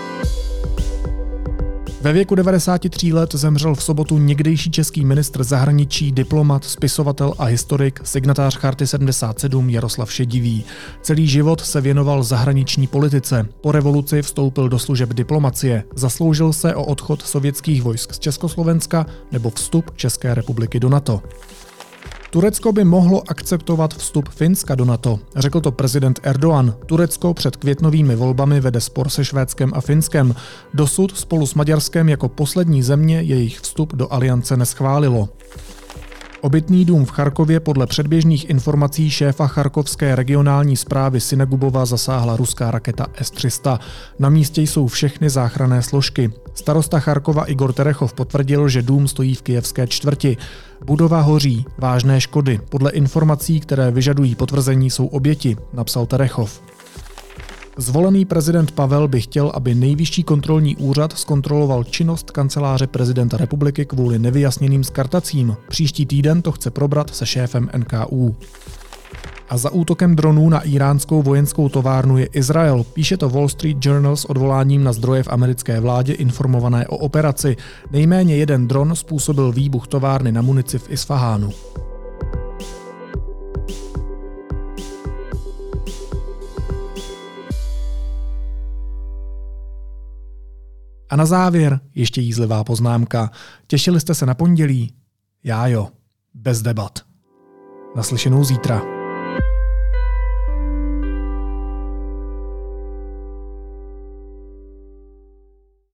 Speaker 1: Ve věku 93 let zemřel v sobotu někdejší český ministr zahraničí, diplomat, spisovatel a historik, signatář Charty 77 Jaroslav Šedivý. Celý život se věnoval zahraniční politice. Po revoluci vstoupil do služeb diplomacie. Zasloužil se o odchod sovětských vojsk z Československa nebo vstup České republiky do NATO. Turecko by mohlo akceptovat vstup Finska do NATO, řekl to prezident Erdogan. Turecko před květnovými volbami vede spor se Švédskem a Finskem. Dosud spolu s Maďarskem jako poslední země jejich vstup do aliance neschválilo. Obytný dům v Charkově podle předběžných informací šéfa charkovské regionální zprávy Sinegubova zasáhla ruská raketa S-300. Na místě jsou všechny záchranné složky. Starosta Charkova Igor Terechov potvrdil, že dům stojí v kijevské čtvrti. Budova hoří, vážné škody. Podle informací, které vyžadují potvrzení, jsou oběti, napsal Terechov. Zvolený prezident Pavel by chtěl, aby nejvyšší kontrolní úřad zkontroloval činnost kanceláře prezidenta republiky kvůli nevyjasněným skartacím. Příští týden to chce probrat se šéfem NKU. A za útokem dronů na iránskou vojenskou továrnu je Izrael. Píše to Wall Street Journal s odvoláním na zdroje v americké vládě informované o operaci. Nejméně jeden dron způsobil výbuch továrny na munici v Isfahánu. A na závěr ještě jízlivá poznámka. Těšili jste se na pondělí? Já jo. Bez debat. Naslyšenou zítra.